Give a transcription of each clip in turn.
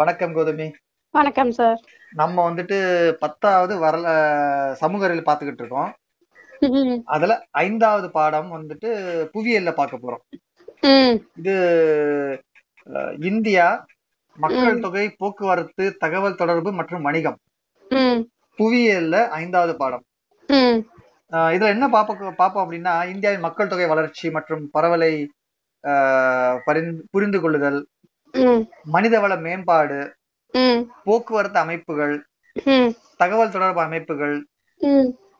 வணக்கம் கௌதமி. வணக்கம் சார் நம்ம வந்துட்டு பத்தாவது வரல சமூக அறிவியல் பார்த்துக்கிட்டு இருக்கோம். அதுல ஐந்தாவது பாடம் வந்துட்டு புவியியல்ல பார்க்க போறோம். இது இந்தியா மக்கள். தொகை போக்குவரத்து தகவல் தொடர்பு மற்றும் வணிகம். புவியியல்ல ஐந்தாவது பாடம். இதுல என்ன பார்ப்போம் பார்ப்போம் அப்படின்னா இந்தியாவின் மக்கள் தொகை வளர்ச்சி மற்றும் பரவலை பரிந்து கொள்ளுதல் மனிதவள மேம்பாடு போக்குவரத்து அமைப்புகள் தகவல் தொடர்பு அமைப்புகள்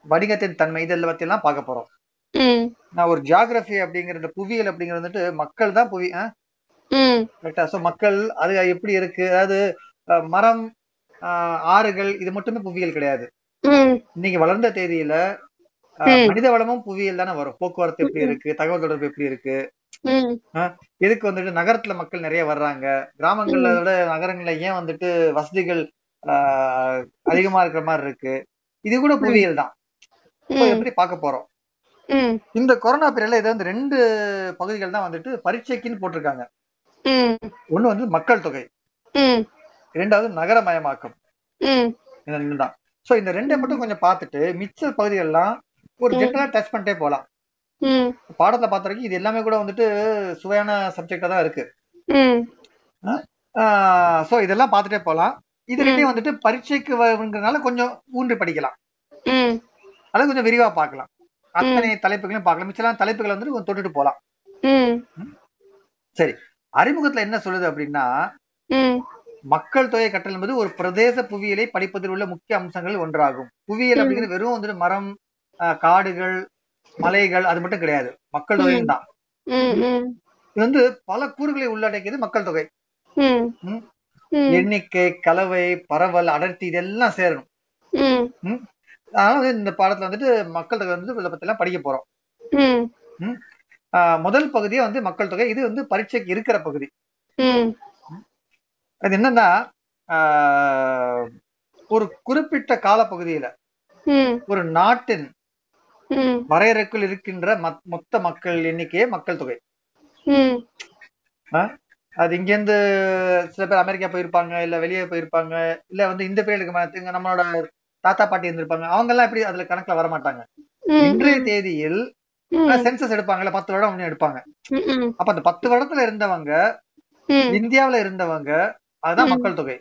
வணிகத்தின் தன்மை இதெல்லாம் பத்தி எல்லாம் பார்க்க போறோம். நான் ஒரு ஜியாகிரபி அப்படிங்கிற இந்த புவியியல் அப்படிங்கிறது வந்துட்டு மக்கள் தான் புவி கரெக்டா ஸோ மக்கள் அது எப்படி இருக்கு? அதாவது மரம் ஆறுகள் இது மட்டுமே புவியியல் கிடையாது. இன்னைக்கு வளர்ந்த தேதியில. மனித வளமும் புவியியல் தானே வரும். போக்குவரத்து எப்படி இருக்கு? தகவல் தொடர்பு எப்படி இருக்கு? எதுக்கு வந்துட்டு நகரத்துல மக்கள் நிறைய வர்றாங்க? கிராமங்கள்ல விட நகரங்கள்ல ஏன் வந்துட்டு வசதிகள் ஆஹ், அதிகமா இருக்கிற மாதிரி இருக்கு? இது கூட புவியியல் தான். எப்படி பார்க்க போறோம்? இந்த கொரோனா பீரியட்ல இது வந்து ரெண்டு பகுதிகள் தான் வந்துட்டு பரீட்சைக்குன்னு போட்டிருக்காங்க. ஒண்ணு வந்து மக்கள் தொகை. இரண்டாவது நகரமயமாக்கம். ம், இந்த ரெண்டு தான். சோ இந்த ரெண்டை மட்டும் கொஞ்சம் பார்த்துட்டு மிச்ச பகுதிகள்லாம் ஒரு. ஜென்ரலா டச் பண்ணிட்டே போலாம் பாடத்தை பார்த்த வரைக்கும் இது எல்லாமே கூட வந்துட்டு சுவையான சப்ஜெக்டா தான் இருக்கு. சோ இதெல்லாம் பார்த்துட்டே போலாம் இது ரெண்டையும் வந்துட்டு பரீட்சைக்கு வருங்கிறதுனால கொஞ்சம் ஊன்றி படிக்கலாம். ம், அதை கொஞ்சம் விரிவா பார்க்கலாம். அத்தனை தலைப்புகளையும் பார்க்கலாம். மிச்சலாம் தலைப்புகளை வந்துட்டு கொஞ்சம் தொட்டுட்டு போலாம் சரி. அறிமுகத்துல என்ன சொல்லுது அப்படின்னா மக்கள் தொகை கட்டல் என்பது ஒரு பிரதேச புவியியலை படிப்பதில் உள்ள முக்கிய அம்சங்கள் ஒன்றாகும். புவியியல். அப்படிங்கிறது வெறும் வந்துட்டு மரம் காடுகள் மலைகள் அது மட்டும் கிடையாது. மக்கள் தொகையும் தான். இது வந்து பல கூறுகளை உள்ளடக்கியது மக்கள் தொகை. எண்ணிக்கை கலவை பரவல் அடர்த்தி இதெல்லாம் சேரணும். அதனால வந்து இந்த பாடத்துல வந்துட்டு மக்கள் தொகை வந்து இதை பத்தி எல்லாம் படிக்க போறோம். முதல் பகுதியே வந்து மக்கள் தொகை. இது வந்து பரீட்சைக்கு இருக்கிற பகுதி. அது என்னன்னா ஒரு குறிப்பிட்ட காலப்பகுதியில ஒரு நாட்டின் வரையறைக்குள் இருக்கின்ற மத்- மொத்த மக்கள் எண்ணிக்கையே மக்கள் தொகை. அது இங்க இருந்து சில பேர் அமெரிக்கா போயிருப்பாங்க இல்ல வெளியே போயிருப்பாங்க இல்ல வந்து இந்த பீரியடுக்கு நம்மளோட தாத்தா பாட்டி இருந்திருப்பாங்க அவங்க எல்லாம் எப்படி அதுல கணக்குல வர மாட்டாங்க இன்றைய தேதியில் சென்சஸ் எடுப்பாங்கல்ல பத்து வருடம் முன்ன எடுப்பாங்க. அப்ப அந்த பத்து வருடத்துல இருந்தவங்க இந்தியாவுல இருந்தவங்க அதுதான். மக்கள் தொகை.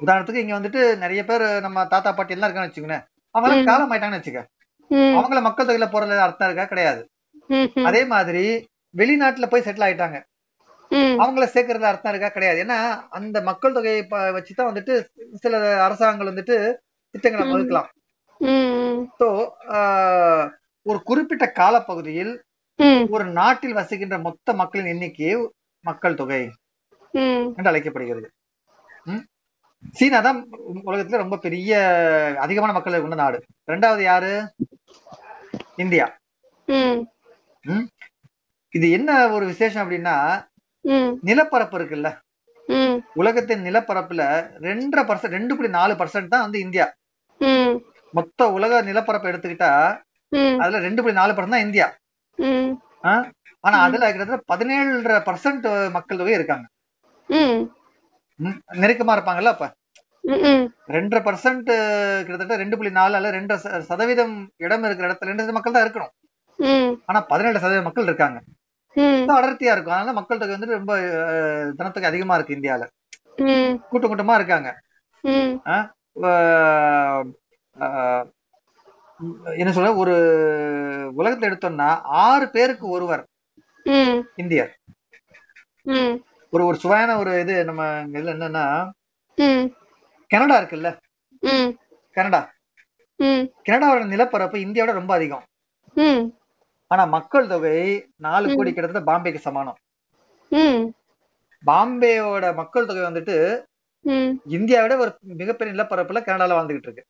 உதாரணத்துக்கு இங்க வந்துட்டு நிறைய பேர் நம்ம தாத்தா பாட்டி எல்லாம் இருக்கான்னு வச்சுக்கோங்க அவங்க. காலம் ஆயிட்டாங்கன்னு வச்சுக்க. அவங்கள மக்கள் தொகையில போறதுல அர்த்தம் இருக்கா? கிடையாது. அதே மாதிரி வெளிநாட்டுல போய் செட்டில் ஆயிட்டாங்க. அவங்கள சேர்க்கறதுல அர்த்தம் இருக்கா? கிடையாது. ஏன்னா அந்த மக்கள் தொகையை வச்சுதான் வந்துட்டு சில அரசாங்கங்கள் வந்துட்டு திட்டங்களை. வகுக்கலாம். ஸோ ஒரு குறிப்பிட்ட காலப்பகுதியில் ஒரு நாட்டில் வசிக்கின்ற மொத்த மக்களின் எண்ணிக்கையே மக்கள் தொகை என்று அழைக்கப்படுகிறது? சீனா தான் உலகத்துல ரொம்ப பெரிய அதிகமான மக்களை கொண்ட நாடு. ரெண்டாவது யாரு? இந்தியா. இது என்ன ஒரு விசேஷம் அப்படின்னா நிலப்பரப்பு இருக்குல்ல? உலகத்தின் நிலப்பரப்புல ரெண்டரை பர்சன்ட் ரெண்டு புள்ளி நாலு பர்சன்ட் தான் வந்து இந்தியா. மொத்த உலக நிலப்பரப்பு எடுத்துக்கிட்டா அதுல ரெண்டு புள்ளி நாலு பர்சன்ட் தான் இந்தியா. ஆனா. அதுல கிட்டத்தட்ட பதினேழரை பர்சன்ட் மக்கள் தொகை இருக்காங்க. நெருக்கமா இருப்பாங்கல்ல அப்ப? ரெண்டரை பர்சன்ட் கிட்டத்தட்ட ரெண்டு புள்ளி நாலு அல்ல ரெண்டு சதவீதம் இடம் இருக்கிற இடத்துல ரெண்டு மக்கள் தான் இருக்கணும். ஆனா பதினேழு சதவீதம் மக்கள் இருக்காங்க. அடர்த்தியா இருக்கும். அதனால மக்கள் தொகை வந்து ரொம்ப ஜனத்தொகை அதிகமா இருக்கு இந்தியால. கூட்டம் கூட்டமா இருக்காங்க. என்ன சொல்ற ஒரு உலகத்துல எடுத்தோம்னா ஆறு பேருக்கு ஒருவர் இந்தியர். ஒரு ஒரு சுவையான ஒரு இது நம்ம இதுல என்னன்னா கனடா இருக்குல்ல? கனடா. கனடாவோட நிலப்பரப்பு இந்தியாவோட ரொம்ப அதிகம். ஆனா மக்கள் தொகை நாலு. கோடி கிட்டத்தட்ட பாம்பேக்கு சமானம். பாம்பேயோட மக்கள் தொகை வந்துட்டு ம், இந்தியாவை விட ஒரு மிகப்பெரிய நிலப்பரப்புல கனடால வாழ்ந்துகிட்டு இருக்கு.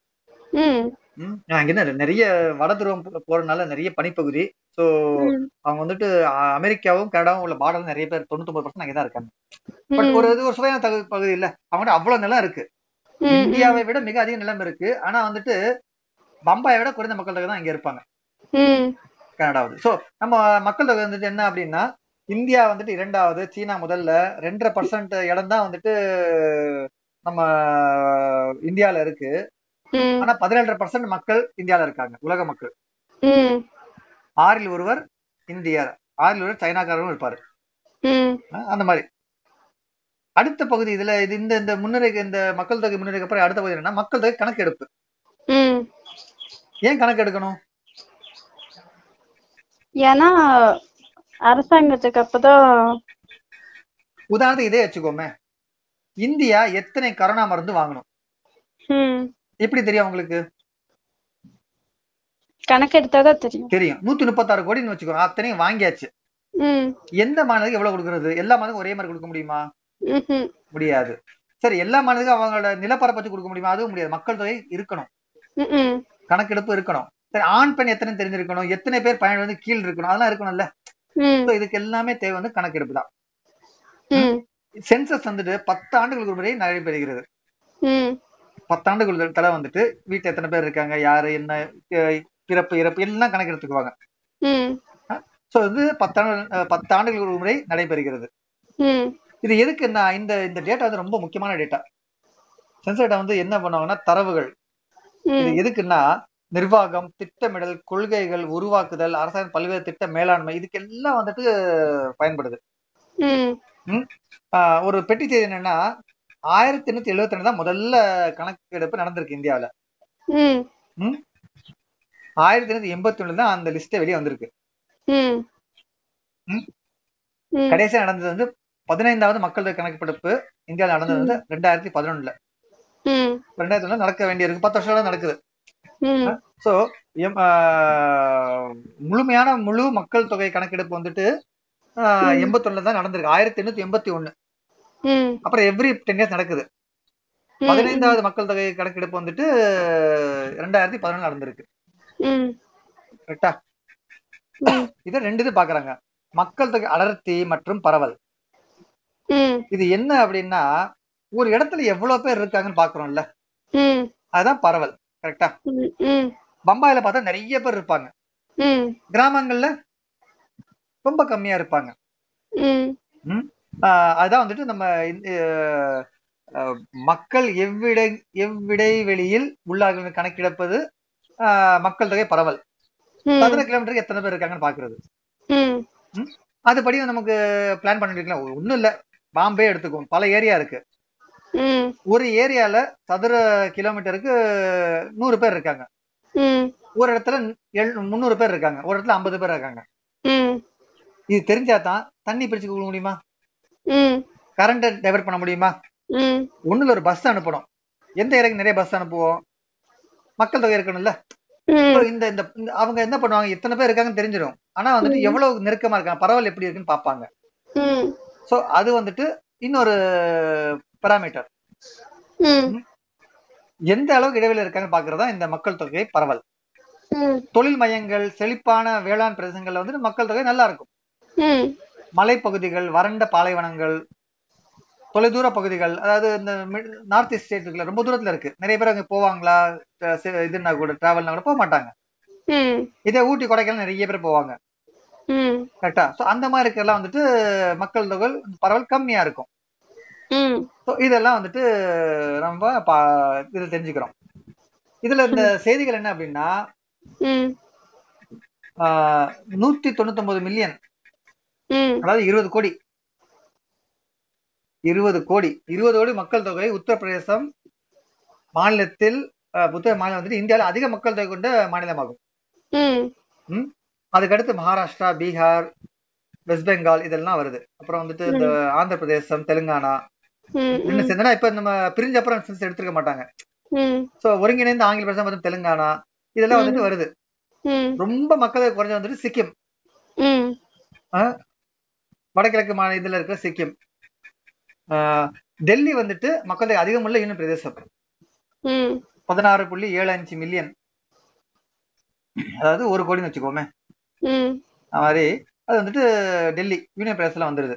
அங்க என்ன நிறைய வட துருவம் போ- போறதுனால நிறைய பனிப்பகுதி. சோ அவங்க வந்துட்டு அமெரிக்காவும் கனடாவும் உள்ள பார்டர்ல நிறைய பேர் தொண்ணூத்தி பர்சன்ட் அங்கதான் இருக்காங்க. பட் ஒரு இது ஒரு சுவையான பகுதி இல்ல. அவங்ககிட்ட அவ்வளவு நிலம் இருக்கு. இந்தியாவை விட மிக அதிக நிலம் இருக்கு. ஆனா வந்துட்டு பம்பாயை விட குறைந்த மக்கள் தொகை தான் இங்க இருப்பாங்க. கனடாவது. சோ நம்ம மக்கள் தொகை வந்துட்டு என்ன அப்படின்னா இந்தியா வந்துட்டு இரண்டாவது சீனா முதல்ல. ரெண்டரை பர்சன்ட் இடம் தான் வந்துட்டு நம்ம இந்தியால இருக்கு. ஆனா பதினேழரை பர்சன்ட் மக்கள் இந்தியால இருக்காங்க உலக மக்கள். ஆறில் ஒருவர் இந்தியர் ஆறில் ஒருவர் சைனாக்காரரும் இருப்பாரு. அந்த மாதிரி. அடுத்த பகுதி இதுல இது இந்த இந்த முன்னுரை இந்த மக்கள் தொகை முன்னுரைக்கு அப்புறம் அடுத்த பகுதி என்னன்னா மக்கள் தொகை கணக்கெடுப்பு. ஏன் கணக்கெடுக்கணும்? ஏன்னா அரசாங்கத்துக்கு அப்பதான் உதாரணத்துக்கு இதே வச்சுக்கோமே. இந்தியா எத்தனை கரோனா மருந்து வாங்கணும்? எப்படி தெரியும் உங்களுக்கு? கணக்கெடுத்தாதான் தெரியும். தெரியும். நூத்தி முப்பத்தாறு கோடின்னு வச்சுக்கோங்க. அத்தனையும் வாங்கியாச்சு. எந்த மாநிலத்துக்கு எவ்வளவு கொடுக்கறது? எல்லா மாநிலத்துக்கும் ஒரே மாதிரி கொடுக்க முடியுமா. முடியாது. சரி எல்லா மாநிலத்துக்கும் அவங்களோட நிலப்பரப்பு வச்சு கொடுக்க முடியுமா? அதுவும் முடியாது. மக்கள் தொகை இருக்கணும். கணக்கெடுப்பு இருக்கணும். சரி ஆண் பெண் எத்தனை தெரிஞ்சிருக்கணும்? எத்தனை பேர் பயன் வந்து கீழ் இருக்கணும்? அதெல்லாம் இருக்கணும்ல. இதுக்கு எல்லாமே தேவை வந்து கணக்கெடுப்பு தான். சென்சஸ் வந்துட்டு பத்து ஆண்டுகளுக்கு ஒரு முறை நடைபெறுகிறது ம். பத்தாண்டுகள் தலை வந்துட்டு வீட்டுல எத்தனை பேர் இருக்காங்க? யாரு? என்ன? பிறப்பு இறப்பு எல்லாம் கணக்கெடுத்துக்குவாங்க சோ இது பத்தாண்டு பத்து ஆண்டுகளுக்கு ஒரு முறை நடைபெறுகிறது. இது எதுக்குன்னா இந்த இந்த டேட்டா வந்து ரொம்ப முக்கியமான டேட்டா சென்சஸ் டேட்டா வந்து என்ன பண்ணுவாங்கன்னா தரவுகள். இது எதுக்குன்னா நிர்வாகம் திட்டமிடல் கொள்கைகள் உருவாக்குதல் அரசாங்க பல்வேறு திட்ட மேலாண்மை இதுக்கெல்லாம் வந்துட்டு பயன்படுது. ஒரு பெட்டி செய்தி என்னன்னா ஆயிரத்தி எண்ணூத்தி எழுபத்தி ரெண்டு தான் முதல்ல கணக்கெடுப்பு நடந்திருக்கு இந்தியாவுல. ஆயிரத்தி எண்ணூத்தி எண்பத்தி ஒண்ணுல தான் அந்த லிஸ்டே வெளியே வந்திருக்கு. கடைசியா நடந்தது வந்து பதினைந்தாவது மக்கள் தொகை கணக்கெடுப்பு இந்தியாவில் நடந்தது வந்து ரெண்டாயிரத்தி பதினொன்னுல. ரெண்டாயிரத்தி ஒண்ணுல நடக்க வேண்டியிருக்கு. பத்து வருஷம் நடக்குது. சோ முழுமையான முழு மக்கள் தொகை கணக்கெடுப்பு வந்துட்டு. எண்பத்தொன்னுல தான் நடந்திருக்கு. ஆயிரத்தி எண்ணூத்தி எண்பத்தி ஒண்ணு ம். அப்புறம் எவ்ரி டென் இயர்ஸ் நடக்குது. பதினைந்தாவது மக்கள் தொகை கணக்கெடுப்பு வந்துட்டு ரெண்டாயிரத்தி பதினொன்று நடந்திருக்கு. கரெக்டா? இதை ரெண்டு இது பாக்குறாங்க. மக்கள் தொகை அடர்த்தி மற்றும் பரவல். இது என்ன அப்படின்னா ஒரு இடத்துல எவ்வளவு பேர் இருக்காங்கன்னு பாக்குறோம்ல அதுதான் பரவல் கரெக்டா பம்பாயில பார்த்தா நிறைய பேர் இருப்பாங்க. கிராமங்கள்ல ரொம்ப கம்மியா இருப்பாங்க. அதுதான் வந்துட்டு நம்ம மக்கள் எவ்விடை எவ்விடைவெளியில் உள்ளார்கள் கணக்கெடுப்பது மக்கள் தொகை பரவல். சதுர கிலோமீட்டருக்கு எத்தனை பேர் இருக்காங்கன்னு பாக்குறது அதுபடி நமக்கு பிளான் பண்ணிருக்கலாம் ஒண்ணும் இல்ல. பாம்பே எடுத்துக்கும் பல ஏரியா இருக்கு. ஒரு ஏரியால சதுர கிலோமீட்டருக்கு நூறு பேர் இருக்காங்க. ஒரு இடத்துல முந்நூறு பேர் இருக்காங்க. ஒரு இடத்துல ஐம்பது பேர் இருக்காங்க. இது தெரிஞ்சாதான் தண்ணி பிரிச்சு கொடுக்க முடியுமா? ம். கரண்ட்டை டைவர்ட் பண்ண முடியுமா? ஒண்ணுல ஒரு பஸ் அனுப்பணும். எந்த ஏரியாக்கு நிறைய பஸ் அனுப்புவோம்? மக்கள் தொகை இருக்கணும்ல. இந்த இந்த அவங்க என்ன பண்ணுவாங்க? எத்தனை பேர் இருக்காங்கன்னு தெரிஞ்சிடும். ஆனா வந்துட்டு. எவ்வளவு நெருக்கமா இருக்காங்க? பரவல் எப்படி இருக்குன்னு பாப்பாங்க சோ அது வந்துட்டு இன்னொரு பாராமீட்டர் எந்த அளவுக்கு இடைவெளி இருக்காங்கன்னு பாக்குறதா இந்த மக்கள் தொகை பரவல். தொழில் மையங்கள் செழிப்பான வேளாண் பிரதேசங்கள்ல வந்துட்டு மக்கள் தொகை நல்லா இருக்கும். மலைப்பகுதிகள் வறண்ட பாலைவனங்கள் தொலைதூர பகுதிகள் அதாவது இந்த நார்த் ஈஸ்ட் ஸ்டேட் இருக்குல்ல ரொம்ப தூரத்துல இருக்கு. நிறைய பேர் அங்க போவாங்களா இதுன்னா கூட டிராவல்னா கூட போக மாட்டாங்க. இதே ஊட்டி கொடைக்கானல் நிறைய பேர் போவாங்க. கரெக்டா. சோ அந்த மாதிரி இருக்கிறதெல்லாம் வந்துட்டு மக்கள் தொகை பரவல் கம்மியா இருக்கும். ஸோ இதெல்லாம் வந்துட்டு நம்ம பா இதில் தெரிஞ்சுக்கிறோம். இதுல இந்த செய்திகள் என்ன அப்படின்னா நூத்தி தொண்ணூத்தொன்பது மில்லியன் ம். அதாவது இருபது கோடி. இருபது கோடி. இருபது கோடி மக்கள் தொகை உத்தரப்பிரதேசம் மாநிலத்தில் உத்தர மாநிலம் வந்துட்டு இந்தியாவில் அதிக மக்கள் தொகை கொண்ட மாநிலமாகும். அதுக்கடுத்து மகாராஷ்டிரா பீகார் வெஸ்ட் பெங்கால் இதெல்லாம் வருது. அப்புறம் வந்துட்டு இந்த ஆந்திர பிரதேசம் தெலுங்கானா இன்னும் சேர்ந்தனா இப்ப நம்ம பிரிஞ்ச அப்புறம் எடுத்துக்க மாட்டாங்க. சோ ஒருங்கிணைந்த ஆங்கில பிரதேசம் மற்றும் தெலுங்கானா. இதெல்லாம் வந்துட்டு வருது. ரொம்ப மக்கள் தொகை குறைஞ்ச வந்துட்டு சிக்கிம். வடகிழக்கு மாநில இதுல இருக்கிற சிக்கிம். டெல்லி வந்துட்டு மக்கள் தொகை அதிகம் உள்ள யூனியன் பிரதேசம். பதினாறு புள்ளி ஏழு அஞ்சு மில்லியன் அதாவது ஒரு கோடின்னு வச்சுக்கோமே. மாதிரி அது வந்துட்டு டெல்லி யூனியன் பிரதேசத்துல வந்துருது.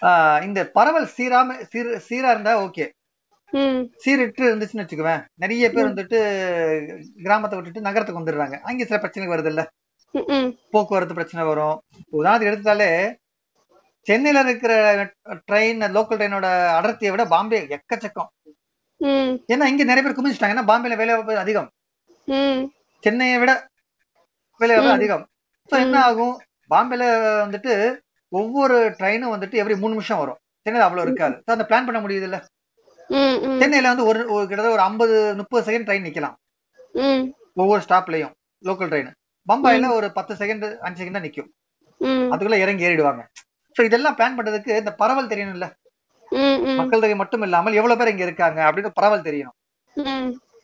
ஆஹ் இந்த பரவல் சீராம சீர் சீரா இருந்தா ஓகே. சீரிட்டு இருந்துச்சுன்னு வச்சுக்குவேன். நிறைய பேர் வந்துட்டு கிராமத்தை விட்டுட்டு நகரத்துக்கு வந்துடுறாங்க. அங்க சில பிரச்சனைகள் வருது இல்ல போக்குவரத்து பிரச்சனை வரும். உதாரணத்துக்கு எடுத்துட்டாலே சென்னையில இருக்கிற ட்ரெயின் லோக்கல் ட்ரெயினோட அடர்த்தியை விட பாம்பே எக்கச்சக்கம். ஏன்னா இங்க நிறைய பேர் குமிச்சிட்டாங்க ஏன்னா பாம்பேல வேலை வாய்ப்பு அதிகம். சென்னையை விட வேலை. அதிகம். ஸோ என்ன ஆகும்? பாம்பேல வந்துட்டு ஒவ்வொரு ட்ரெயினும் வந்துட்டு எவ்ரி மூணு நிமிஷம் வரும். சென்னையில அவ்வளவு இருக்காது. ஸோ அந்த பிளான் பண்ண முடியுது இல்ல சென்னையில வந்து ஒரு கிட்டத்தட்ட ஒரு ஐம்பது முப்பது செகண்ட் ட்ரெயின் நிக்கலாம். ஒவ்வொரு ஸ்டாப்லயும் லோக்கல் ட்ரெயின் பம்பாயில ஒரு பத்து செகண்ட் அஞ்சு செகண்ட் தான் நிக்கும். அதுக்குள்ள இறங்கி ஏறிடுவாங்க. ஸோ இதெல்லாம் பிளான் பண்றதுக்கு இந்த பரவல் தெரியணும்ல? ம், ம், மக்கள் தொகை மட்டும் இல்லாமல் எவ்வளவு பேர் இங்க இருக்காங்க அப்படின்னு பரவல் தெரியணும்.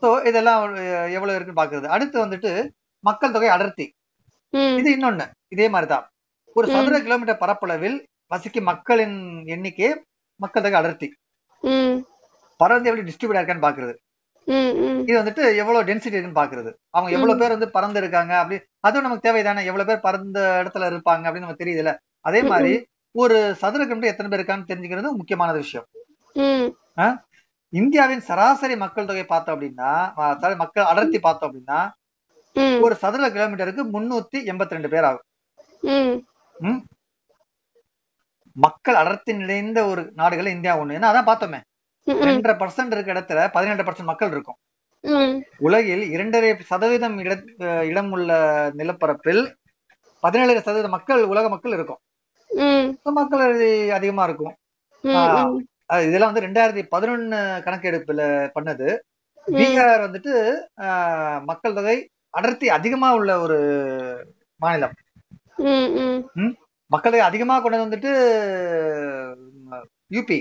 ஸோ இதெல்லாம் எவ்வளவு இருக்குன்னு பாக்குறது அடுத்து வந்துட்டு மக்கள் தொகை அடர்த்தி. இது இன்னொன்னு. இதே மாதிரிதான். ஒரு. சதுர கிலோமீட்டர் பரப்பளவில் வசிக்கும் மக்களின் எண்ணிக்கை மக்கள் தொகை அடர்த்தி. பறந்து எப்படி டிஸ்ட்ரிபியூட் இருக்கான்னு பாக்குறது. இது வந்துட்டு எவ்வளவு டென்சிட்டி இருக்குன்னு பாக்குறது. அவங்க எவ்வளவு பேர் வந்து பறந்து இருக்காங்க அப்படி அதுவும் நமக்கு தேவைதானே. எவ்வளவு பேர் பறந்த இடத்துல இருப்பாங்க அப்படின்னு நமக்கு தெரியுதுல்ல. அதே மாதிரி ஒரு சதுர கிலோமீட்டர் எத்தனை பேர் இருக்கான்னு தெரிஞ்சுக்கிறது முக்கியமான விஷயம். இந்தியாவின் சராசரி மக்கள் தொகை பார்த்தோம் அப்படின்னா மக்கள் அடர்த்தி பார்த்தோம் அப்படின்னா ஒரு சதுர கிலோமீட்டருக்கு முன்னூத்தி எண்பத்தி ரெண்டு பேர் ஆகும். மக்கள் அடர்த்தி நிறைந்த ஒரு நாடுகள் இந்தியா ஒண்ணு. ஏன்னா அதான் பார்த்தோமே. ரெண்டரை பர்சன்ட் இருக்க இடத்துல பதினெட்டு பர்சன்ட் மக்கள் இருக்கும். உலகில் இரண்டரை சதவீதம் இட இடம் உள்ள நிலப்பரப்பில் பதினேழு சதவீத மக்கள் உலக மக்கள் இருக்கும். மக்கள் அது அதிகமா இருக்கும். இதெல்லாம் வந்து ரெண்டாயிரத்தி பதினொன்னு கணக்கெடுப்புல பண்ணது. பீகார் வந்துட்டு மக்கள் தொகை அடர்த்தி அதிகமா உள்ள ஒரு மாநிலம். மக்கள் தொகை அதிகமா கொண்டது வந்துட்டு யூபி.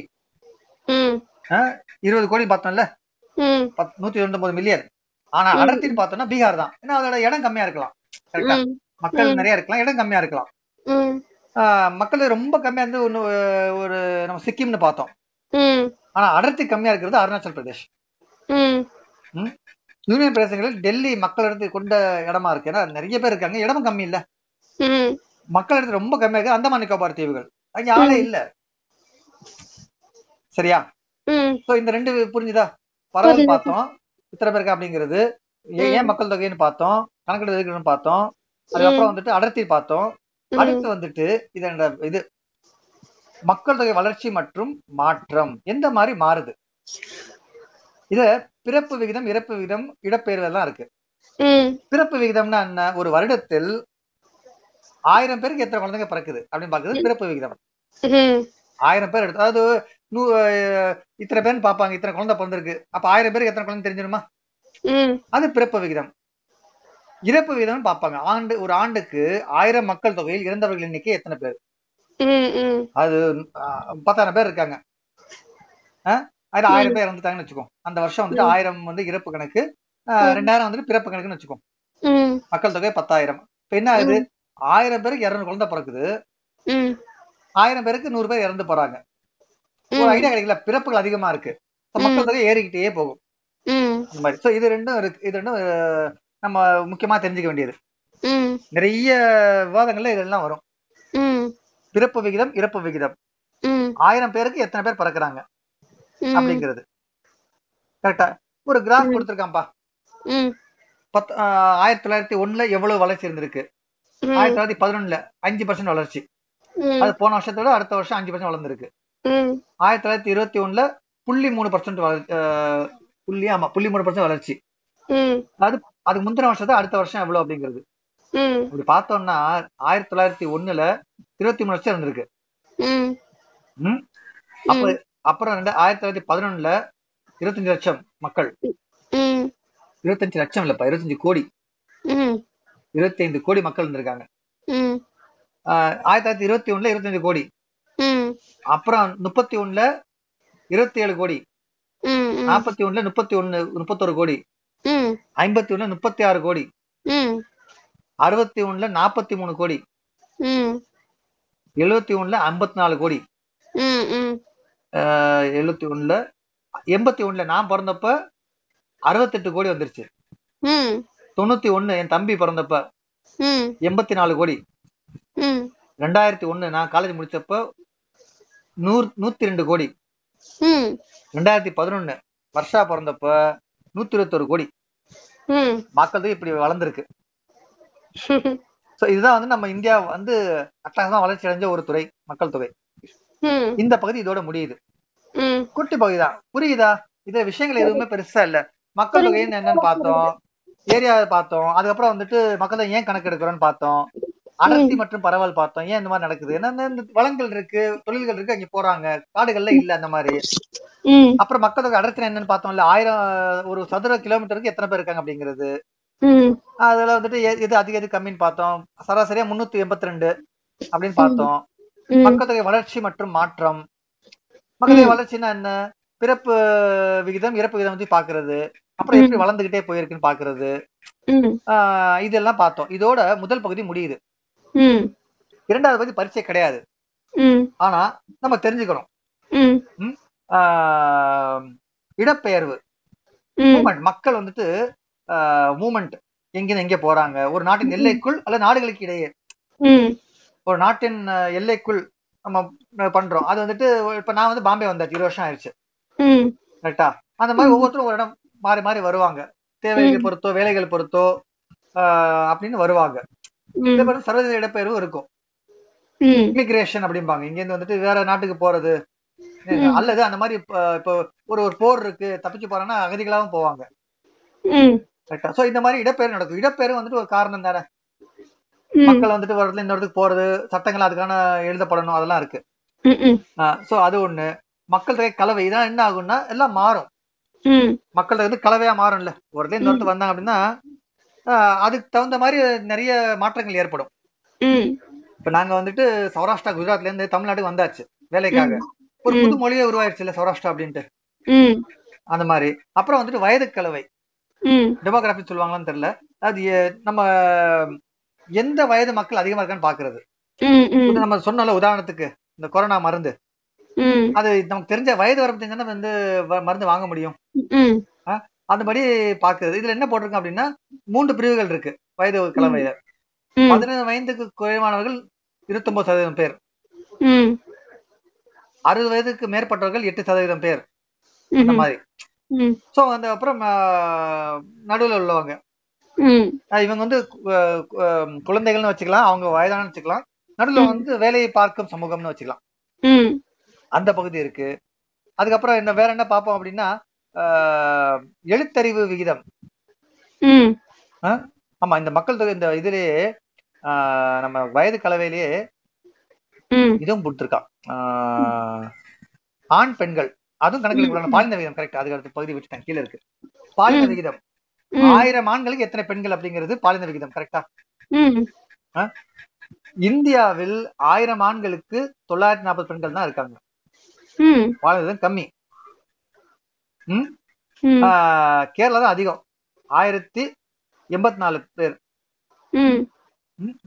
இருபது கோடி பார்த்தோம்ல? நூத்தி இருபத்தொன்பது மில்லியன் ஆனா. அடர்த்தின்னு பார்த்தோம்னா பீகார் தான். ஏன்னா அதோட இடம் கம்மியா இருக்கலாம். கரெக்டா மக்கள். நிறைய இருக்கலாம். இடம் கம்மியா இருக்கலாம். மக்கள் ரொம்ப கம்மியா இருந்து ஒண்ணு ஒரு நம்ம சிக்கிம்னு பார்த்தோம். ஆனா அடர்த்தி கம்மியா இருக்கிறது அருணாச்சல் பிரதேஷ். யூனியன் பிரதேசங்களில் டெல்லி மக்கள் இடத்து கொண்ட இடமா இருக்கு. ஏன்னா நிறைய பேர் இருக்காங்க. இடமும் கம்மி இல்ல. மக்கள் இடத்து ரொம்ப கம்மியா இருக்கு. அந்தமான் நிக்கோபார் தீவுகள். அங்க ஆளே இல்ல. சரியா? இந்த ரெண்டு புரிஞ்சுதா? பரவல். பார்த்தோம். இத்தனை பேருக்கு அப்படிங்கிறது. ஏன் மக்கள் தொகைன்னு பார்த்தோம். கணக்கெடு இருக்குன்னு பார்த்தோம். அதுக்கப்புறம் வந்துட்டு அடர்த்தி பார்த்தோம். அடுத்து வந்துட்டு இது இந்த இது மக்கள் தொகை வளர்ச்சி மற்றும் மாற்றம். எந்த மாதிரி மாறுது? இத பிறப்பு விகிதம் இறப்பு விகிதம் இடப்பெயர்வு எல்லாம் இருக்கு. பிறப்பு விகிதம்னா என்ன? ஒரு வருடத்தில் ஆயிரம் பேருக்கு எத்தனை குழந்தைங்க பிறக்குது அப்படின்னு பாக்குறது பிறப்பு விகிதம். ஆயிரம் பேர் எடுத்து அதாவது நூ இத்தனை பேர்னு பார்ப்பாங்க இத்தனை குழந்தை பிறந்திருக்கு. அப்ப ஆயிரம் பேருக்கு எத்தனை குழந்தை தெரிஞ்சிருமா அது பிறப்பு விகிதம். இறப்பு விகிதம் பார்ப்பாங்க. ஆண்டு ஒரு ஆண்டுக்கு ஆயிரம் மக்கள் தொகையில் இறந்தவர்கள் எண்ணிக்கை எத்தனை பேர்? அது பத்தாயிரம் பேர் இருக்காங்க. அதுல ஆயிரம் பேர் இறந்துட்டாங்கன்னு வச்சுக்கோ. அந்த வருஷம் வந்துட்டு ஆயிரம் வந்து இறப்பு கணக்கு. ரெண்டாயிரம் வந்துட்டு பிறப்பு கணக்குன்னு வச்சுக்கோ. மக்கள் தொகை பத்தாயிரம். இப்ப என்ன ஆகுது? ஆயிரம் பேருக்கு இருநூறு குழந்தை பிறக்குது. ஆயிரம் பேருக்கு நூறு பேர் இறந்து போறாங்க. ஒரு ஐடியா கிடைக்கல. பிறப்புகள் அதிகமா இருக்கு. மக்கள் தொகை ஏறிக்கிட்டே போகும். அந்த மாதிரி. சோ இது ரெண்டும் இருக்கு. இது ரெண்டும் நம்ம முக்கியமா தெரிஞ்சுக்க வேண்டியது. நிறைய விவாதங்கள்ல இதெல்லாம் வரும். பிறப்பு விகிதம் இறப்பு விகிதம். ஆயிரம் பேருக்கு எத்தனை பேர் பிறக்குறாங்க? அப்படிங்கிறது. கரெக்டா ஒரு கிராஃப் கொடுத்துருக்கான்ப்பா. ம், பத் ஆயிரத்தி தொள்ளாயிரத்தி ஒண்ணுல எவ்வளவு வளர்ச்சி இருந்திருக்கு? ஆயிரத்தி தொள்ளாயிரத்தி பதினொன்னுல அஞ்சு பர்சன்ட் வளர்ச்சி. அது போன வருஷத்தை விட அடுத்த வருஷம் அஞ்சு பர்சன்ட் வளர்ந்துருக்கு. ஆயிரத்தி தொள்ளாயிரத்தி இருபத்தி ஒண்ணுல புள்ளி மூணு பர்சன்ட் புள்ளி ஆமா புள்ளி மூணு பர்சன்ட் வளர்ச்சி. ம், அதுக்கு முந்தின வருஷத்தை அடுத்த வருஷம் எவ்வளவு அப்படிங்கிறது? இப்படி பார்த்தோம்னா ஆயிரத்தி தொள்ளாயிரத்தி ஒண்ணுல இருபத்தி மூணு லட்சம் இருந்திருக்கு? அப்ப அப்புறம் ரெண்டு ஆயிரத்தி தொள்ளாயிரத்தி பதினொன்னுல இருபத்தஞ்சு லட்சம் மக்கள். இருபத்தஞ்சு லட்சம் இல்லப்பா இருபத்தஞ்சு கோடி. இருபத்தி ஐந்து கோடி மக்கள் இருந்திருக்காங்க. ஆயிரத்தி தொள்ளாயிரத்தி இருபத்தி ஒண்ணுல இருபத்தஞ்சு கோடி. அப்புறம் முப்பத்தி ஒண்ணுல இருபத்தி ஏழு கோடி. நாற்பத்தி ஒண்ணுல முப்பத்தி ஒண்ணு முப்பத்தொரு கோடி. ஐம்பத்தி ஒண்ணுல முப்பத்தி ஆறு கோடி. அறுபத்தி ஒண்ணுல நாற்பத்தி மூணு கோடி எழுபத்தி ஒண்ணுல ஐம்பத்தி நாலு கோடி எழுபத்தி ஒண்ணுல எண்பத்தி ஒண்ணுல நான் பிறந்தப்ப அறுபத்தெட்டு கோடி வந்துருச்சு. தொண்ணூத்தி ஒண்ணு என் தம்பி பிறந்தப்ப எண்பத்தி நாலு கோடி. ரெண்டாயிரத்தி ஒண்ணு நான் காலேஜ் முடிச்சப்ப நூறு நூத்தி ரெண்டு கோடி. ரெண்டாயிரத்தி பதினொன்னு வருஷா பிறந்தப்ப நூத்தி இருபத்தொரு கோடி. மக்கள் தொகை இப்படி வளர்ந்துருக்கு. சோ இதுதான் வந்து நம்ம இந்தியா வந்து அட்டகாசமா வளர்ச்சி அடைஞ்ச ஒரு துறை மக்கள் தொகை. இந்த பகுதி இதோட முடியுது. குட்டி பகுதி தான். புரியுதா? இது விஷயங்கள் எதுவுமே பெருசா இல்ல. மக்கள் தொகைன்னு என்னன்னு பார்த்தோம். ஏரியா பார்த்தோம். அதுக்கப்புறம் வந்துட்டு மக்கள் தொகை ஏன் கணக்கு எடுக்கிறோம்னு பார்த்தோம். அடர்த்தி மற்றும் பரவல் பார்த்தோம். ஏன் இந்த மாதிரி நடக்குது? இந்த வளங்கள் இருக்கு தொழில்கள் இருக்கு அங்க போறாங்க. காடுகள்ல இல்ல அந்த மாதிரி. அப்புறம் மக்கள் தொகை அடர்த்தி என்னன்னு பார்த்தோம்ல ஆயிரம் ஒரு சதுர கிலோமீட்டருக்கு எத்தனை பேர் இருக்காங்க அப்படிங்கிறது. அதுல வந்துட்டு எது அதிக எது கம்மின்னு பார்த்தோம். சராசரியா முன்னூத்தி எண்பத்தி ரெண்டு அப்படின்னு பார்த்தோம். ம். மக்கள் தொகை வளர்ச்சி மற்றும் மாற்றம். மக்கள் தொகை வளர்ச்சின்னா என்ன? பிறப்பு விகிதம் இறப்பு விகிதம் வந்து பாக்குறது. அப்புறம் எப்படி வளர்ந்துகிட்டே போயிருக்குன்னு பாக்குறது. இதெல்லாம் பார்த்தோம். இதோட முதல் பகுதி முடியுது. இரண்டாவது பகுதி பரீட்சை கிடையாது. ஆனா நம்ம தெரிஞ்சுக்கணும். ம். ஆஹ் இடப்பெயர்வு. மூமெண்ட். மக்கள் வந்துட்டு மூமெண்ட். எங்கிருந்து எங்க போறாங்க? ஒரு நாட்டின் எல்லைக்குள் அல்ல நாடுகளுக்கு இடையே. ஒரு நாட்டின் எல்லைக்குள் நம்ம பண்றோம். அது வந்துட்டு இப்ப நான் வந்து பாம்பே வந்தாச்சு. இருபது வருஷம் ஆயிடுச்சு கரெக்டா அந்த மாதிரி ஒவ்வொருத்தரும் ஒரு இடம் மாறி மாறி வருவாங்க. தேவைகளை பொறுத்தோ வேலைகள் பொறுத்தோ அப்படின்னு வருவாங்க. சர்வதேச இடப்பெயர்வு இருக்கும். இமிகிரேஷன் அப்படிம்பாங்க. இங்க இருந்து வந்துட்டு வேற நாட்டுக்கு போறது. அல்லது அந்த மாதிரி இப்ப ஒரு ஒரு போர் இருக்கு. தப்பிச்சு போறாங்கன்னா அகதிகளாகவும் போவாங்க. கரெக்டா சோ இந்த மாதிரி இடப்பெயர்வு நடக்கும். இடப்பெயர்வு வந்துட்டு ஒரு காரணம் தானே? மக்கள் வந்துட்டு ஒரு இடத்துல இந்த இடத்துக்கு போறது சட்டங்கள் அதுக்கான எழுதப்படணும் அதெல்லாம் இருக்கு. சோ அது ஒண்ணு. மக்கள் தொகை கலவை இதான் என்ன ஆகும்னா எல்லாம் மாறும். மக்கள் வந்து கலவையா மாறும்ல. ஒரு இடத்துல இந்த இடத்துக்கு வந்தாங்க அப்படின்னா அதுக்கு தகுந்த மாதிரி நிறைய மாற்றங்கள் ஏற்படும். இப்ப நாங்க வந்துட்டு சௌராஷ்டிரா குஜராத்ல இருந்து தமிழ்நாட்டுக்கு வந்தாச்சு வேலைக்காக. ஒரு புது மொழியே உருவாயிருச்சு இல்ல சௌராஷ்டிரா அப்படின்ட்டு. அந்த மாதிரி. அப்புறம் வந்துட்டு வயது கலவை. ம். டெமோகிராபி சொல்லுவாங்களான்னு தெரியல. அது நம்ம எந்த வயது மக்கள் அதிகமா இருக்கான்னு பாக்குறது. நம்ம சொன்னோம்ல உதாரணத்துக்கு இந்த கொரோனா மருந்து. அது நமக்கு தெரிஞ்ச வயது வரப்பு தெரிஞ்சா வந்து மருந்து வாங்க முடியும். அந்தபடி பாக்குறது. இதுல என்ன போட்டிருக்கோம் அப்படின்னா மூன்று பிரிவுகள் இருக்கு வயது கலவையில. ம். பதினேழு வயதுக்கு குறைவானவர்கள் இருபத்தொன்பது சதவீதம் பேர். அறுபது வயதுக்கு மேற்பட்டவர்கள் எட்டு சதவீதம் பேர். அந்த ம். மாதிரி சோ அந்த அப்புறம் நடுவுல உள்ளவங்க. இவங்க வந்து குழந்தைகள்னு வச்சுக்கலாம் அவங்க வயதான வச்சுக்கலாம். நடுவுல வந்து வேலையை பார்க்கும் சமூகம்னு வச்சுக்கலாம். அந்த பகுதி இருக்கு. அதுக்கப்புறம் என்ன வேற என்ன பார்ப்போம் அப்படின்னா எழுத்தறிவு விகிதம். ஆமா இந்த மக்கள் தொகை இந்த இதுலயே நம்ம வயது கலவையிலேயே இதுவும் ஆஹ், ஆண் பெண்கள். அதுவும் கணக்கில் பாலின விகிதம் கரெக்ட் அதுக்கு அடுத்த பகுதி விட்டுட்டேன் கீழே இருக்கு. பாலின. விகிதம். ஆயிரம் ஆண்களுக்கு எத்தனை பெண்கள் அப்படிங்கிறது பாலின விகிதம் கரெக்டா இந்தியாவில் ஆயிரம் ஆண்களுக்கு தொள்ளாயிரத்தி நாற்பது பெண்கள் தான் இருக்காங்க. பாலின கம்மி. கேரளா தான் அதிகம். ஆயிரத்தி எண்பத்தி நாலு பேர்.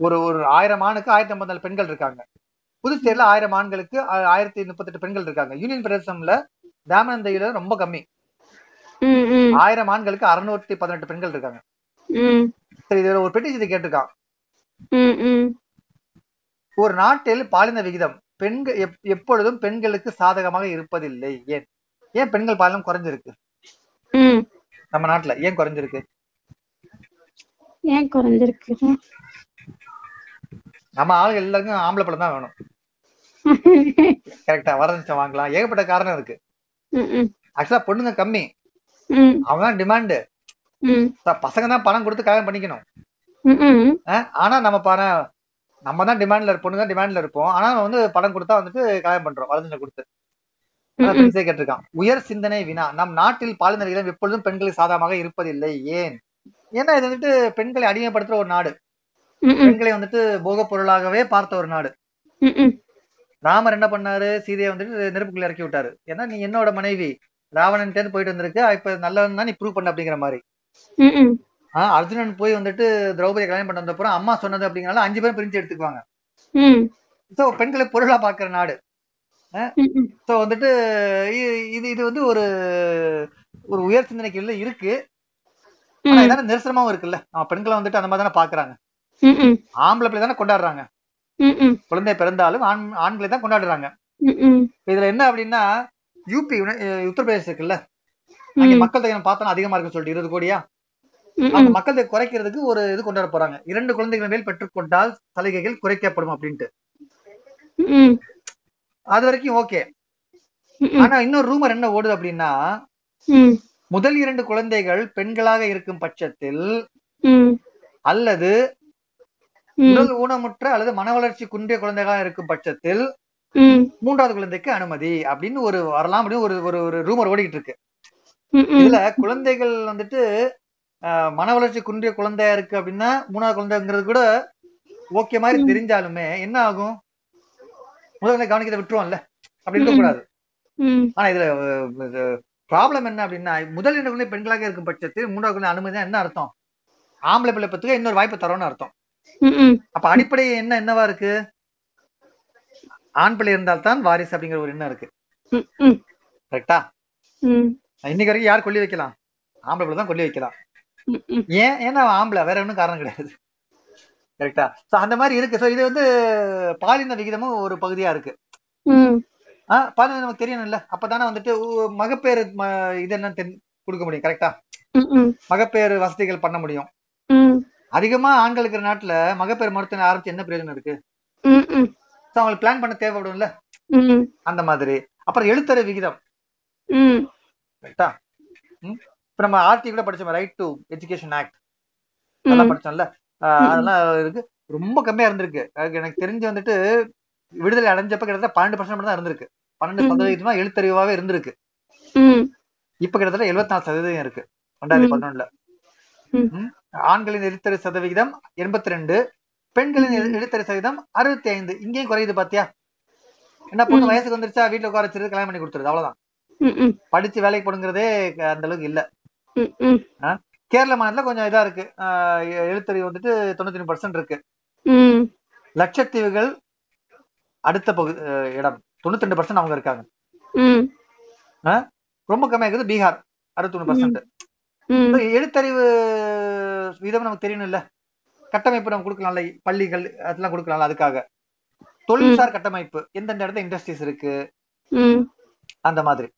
ஒரு ஒரு ஆயிரம் ஆணுக்கு ஆயிரத்தி ஐம்பத்தி நாலு பெண்கள் இருக்காங்க. புதுச்சேரியில ஆயிரம் ஆண்களுக்கு ஆயிரத்தி முப்பத்தெட்டு பெண்கள் இருக்காங்க. யூனியன் பிரதேசம்ல தாமனந்தையில ரொம்ப கம்மி. ஆயிரம் ஆண்களுக்கு அறுநூத்தி பதினெட்டு பெண்கள் இருக்காங்க. சரி இதுல ஒரு பெட்டி இது கேட்டிருக்கான். ஒரு நாட்டில் பாலின விகிதம் பெண்கள் எப்- எப்பொழுதும் பெண்களுக்கு சாதகமாக இருப்பதில்லை. ஏன்? ஏன் பெண்கள் பாலினம் குறைஞ்சிருக்கு? நம்ம நாட்டுல ஏன் குறைஞ்சிருக்கு? ஏன் குறைஞ்சிருக்கு? நம்ம ஆளுங்க எல்லாருக்கும் ஆம்பளை பழம் தான் வேணும். கரெக்டா வரதட்சணை வாங்கலாம். ஏகப்பட்ட காரணம் இருக்கு. ஆக்சுவலா பொண்ணுங்க கம்மி. தான் டிமாண்டு பசங்க தான் பணம் கொடுத்து கல்யாணம் பண்ணிக்கணும். ஆனா நம்ம பணம் நம்ம தான் டிமாண்ட்ல பொண்ணு தான் டிமாண்ட்ல இருப்போம். ஆனா நம்ம வந்து பணம் கொடுத்தா வந்துட்டு கல்யாணம் பண்றோம் வரதட்சணை கொடுத்து. கேட்டிருக்கான். உயர் சிந்தனை வினா. நம் நாட்டில் பாலின விகிதம் எப்பொழுதும் பெண்களுக்கு சாதகமாக இருப்பதில்லை. ஏன்? ஏன்னா இது வந்துட்டு பெண்களை அடிமைப்படுத்துற ஒரு நாடு. பெண்களை வந்துட்டு போகப் பொருளாகவே பார்த்த ஒரு நாடு. ராமர் என்ன பண்ணாரு? சீதையை வந்துட்டு நெருப்புக்குள்ள இறக்கி விட்டாரு. ஏன்னா நீ என்னோட மனைவி. ராவணன் தேர்ந்து போயிட்டு வந்திருக்கு. இப்ப நல்லவன் தான் நீ ப்ரூவ் பண்ண அப்படிங்கிற மாதிரி. அர்ஜுனன் போய் வந்துட்டு திரௌபதி கல்யாணம் பண்ண வந்தப்புறம் அம்மா சொன்னது அப்படிங்கறனால அஞ்சு பேரும் பிரிஞ்சு எடுத்துக்குவாங்க. சோ பெண்களை பொருளா பாக்குற நாடு. சோ வந்துட்டு இது இது வந்து ஒரு ஒரு உயர் சிந்தனைக்கு உள்ள இருக்கு. ஆனா நிரசனமாவும் இருக்குல்ல. நம்ம பெண்களை வந்துட்டு அந்த மாதிரி தானே பாக்குறாங்க ஆம்பளை பிள்ளை தானே கொண்டாடுறாங்க. குழந்தை பிறந்தாலும் ஆண் ஆண்களை தான் கொண்டாடுறாங்க. இதுல என்ன அப்படின்னா யூபி உத்தரப்பிரதேசம் இருக்குல்ல? அங்க மக்கள் தொகை பார்த்தோம்னா அதிகமா இருக்குன்னு சொல்லிட்டு இருபது கோடியா? ம், மக்கள் தொகை குறைக்கிறதுக்கு ஒரு இது கொண்டு வர போறாங்க. இரண்டு குழந்தைகள் மேல் பெற்றுக்கொண்டால் சலுகைகள் குறைக்கப்படும் அப்படின்ட்டு. அது வரைக்கும் ஓகே. ஆனா இன்னொரு ரூமர் என்ன ஓடுது அப்படின்னா முதல் இரண்டு குழந்தைகள் பெண்களாக இருக்கும் பட்சத்தில் அல்லது உடல் ஊனமுற்ற அல்லது மன வளர்ச்சி குன்றிய குழந்தைகளாக இருக்கும் பட்சத்தில் மூன்றாவது குழந்தைக்கு அனுமதி அப்படின்னு ஒரு வரலாம் அப்படின்னு ஒரு ஒரு ஒரு ரூமர் ஓடிக்கிட்டு இருக்கு. இதுல குழந்தைகள் வந்துட்டு மன வளர்ச்சி குன்றிய குழந்தையா இருக்கு அப்படின்னா மூணாவது குழந்தைங்கிறது கூட ஓகே மாதிரி. தெரிஞ்சாலுமே என்ன ஆகும்? முதல் குழந்தை கவனிக்கிறத விட்டுருவோம்ல. அப்படி இருக்க கூடாது ம், ஆனா இதுல ப்ராப்ளம் என்ன அப்படின்னா முதல் இரண்டு குழந்தை பெண்களாக இருக்கும் பட்சத்தில் மூன்றாவது குழந்தை அனுமதி என்ன அர்த்தம்? ஆம்பளை பிள்ளை பத்துக்கு இன்னொரு வாய்ப்பு தரோம்னு அர்த்தம். அப்ப அடிப்படை என்ன என்னவா இருக்கு? ஆண் பிள்ளை இருந்தால்தான் வாரிசு அப்படிங்கிற ஒரு எண்ணம் இருக்கு. கரெக்டா இன்னைக்கு வரைக்கும் யார் கொல்லி வைக்கலாம்? ஆம்பளை பிள்ளை தான் கொல்லி வைக்கலாம். ஏன் ஏன்னா ஆம்பளை வேற ஒன்றும் காரணம் கிடையாது. கரெக்டா சோ அந்த மாதிரி இருக்கு. சோ இது வந்து பாலின விகிதமும் ஒரு பகுதியா இருக்கு. ஆஹ் பாலின நமக்கு தெரியணும்ல. அப்பதானே வந்துட்டு மகப்பேறு இது என்ன தெரி- கொடுக்க முடியும். கரெக்டா மகப்பேறு வசதிகள் பண்ண முடியும். அதிகமா ஆண்கள் இருக்கிற நாட்டுல மகப்பேறு மருத்துவம் ஆரம்பிச்சு என்ன பிரயோஜனம் இருக்கு? அவங்களுக்கு பிளான் பண்ண தேவைப்படும்ல அந்த மாதிரி. அப்புறம் எழுத்தறிவு விகிதம். இப்ப நம்ம ஆர்டி கூட படிச்சோம் ரைட் டு எஜுகேஷன் ஆக்ட் அதெல்லாம் படிச்சோம்ல. அதெல்லாம் இருக்கு. ரொம்ப கம்மியா இருந்திருக்கு. எனக்கு தெரிஞ்சு வந்துட்டு விடுதலை அடைஞ்சப்ப கிட்டத்தட்ட பன்னெண்டு பர்சன்ட் தான் இருந்திருக்கு. பன்னெண்டு. சதவீதமா எழுத்தறிவாவே இருந்திருக்கு. இப்ப கிட்டத்தட்ட எழுபத்தி நாலு சதவீதம் இருக்கு. ரெண்டாயிரத்தி. பதினொன்னுல. ஆண்களின் எழுத்தறிவு சதவிகிதம் எண்பத்தி ரெண்டு. பெண்களின் எழு- எழுத்தறிவு சதவீதம் அறுபத்தி ஐந்து இங்கேயும் குறையுது பாத்தியா? என்ன பொண்ணு. வயசுக்கு வந்துருச்சா? வீட்டுல உட்கார வச்சிருந்து கல்யாணம் பண்ணி கொடுத்துருது. அவ்வளவுதான். படிச்சு வேலைக்கு போடுங்கிறதே அந்த அளவுக்கு இல்ல. கேரள மாநிலத்துல கொஞ்சம் இதா இருக்கு. எழுத்தறிவு வந்துட்டு தொண்ணூத்தி பர்சன்ட் இருக்கு. லட்சத்தீவுகள் அடுத்த பகுதி அஹ் இடம். தொண்ணூத்தி ரெண்டு பர்சன்ட் அவங்க இருக்காங்க. ரொம்ப கம்மியா இருக்குது பீகார். அறுபத்தொன்னு பர்சன்ட் ம், எழுத்தறிவு விதம் நமக்கு தெரியணும் இல்ல கட்டமைப்பு நம்ம கொடுக்கலாம்ல பள்ளிகள் அதெல்லாம் கொடுக்கலாம்ல அதுக்காக. தொழில்சார் கட்டமைப்பு எந்தெந்த இடத்துல இண்டஸ்ட்ரீஸ் இருக்கு? அந்த மாதிரி.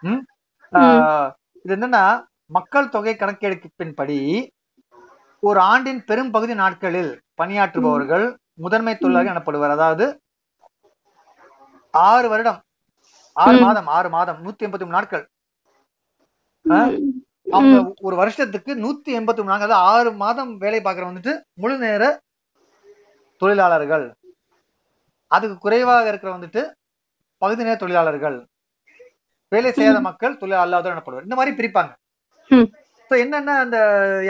ம்? ஆஹ் இது என்னன்னா மக்கள் தொகை கணக்கெடுப்பின்படி ஒரு ஆண்டின் பெரும் பகுதி நாட்களில் பணியாற்றுபவர்கள் முதன்மை தொழிலாளர்கள் எனப்படுவர். அதாவது ஆறு வருடம் ஆறு. மாதம் ஆறு மாதம் நூத்தி எண்பத்தி மூணு நாட்கள். அவங்க ஒரு வருஷத்துக்கு நூத்தி எண்பத்தி மூணு அதாவது ஆறு மாதம் வேலை பார்க்கற வந்துட்டு முழு நேர தொழிலாளர்கள். அதுக்கு குறைவாக இருக்கிற வந்துட்டு பகுதி நேர தொழிலாளர்கள். வேலை செய்யாத மக்கள் தொழில் அல்லாதவர் எனப்படுவர். இந்த மாதிரி பிரிப்பாங்க. So என்னன்னா அந்த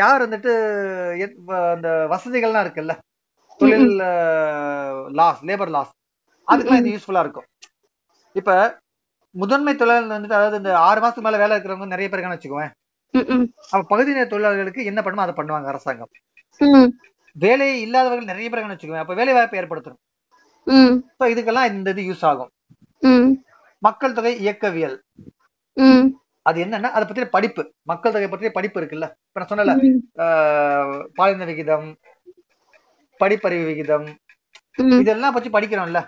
யார் வந்துட்டு அந்த வசதிகள்லாம் இருக்குல்ல? தொழில் லாஸ் லேபர் லாஸ் அதுக்கெல்லாம் இது யூஸ்ஃபுல்லா இருக்கும். இப்ப முதன்மை தொழிலாளர் வந்துட்டு அதாவது இந்த ஆறு மாசத்துக்கு மேல வேலை இருக்கிறவங்க நிறைய பேர் இருக்கான்னு வச்சுக்குவேன். பகுதி நேர தொழிலாளர்களுக்கு என்ன பண்ணுமோ அதை பண்ணுவாங்க அரசாங்கம். வேலை இல்லாதவர்கள் நிறைய பேர் வச்சுக்குவேன் அப்ப வேலை வாய்ப்பு ஏற்படுத்தணும் இதுக்கெல்லாம் இந்த இது யூஸ் ஆகும். மக்கள் தொகை இயக்கவியல். அது என்னன்னா அதை பத்திய படிப்பு. மக்கள் தொகை பற்றிய படிப்பு இருக்குல்ல. இப்ப நான் சொன்னல பாலின விகிதம் படிப்பறிவு விகிதம் இதெல்லாம் பத்தி படிக்கிறோம்ல.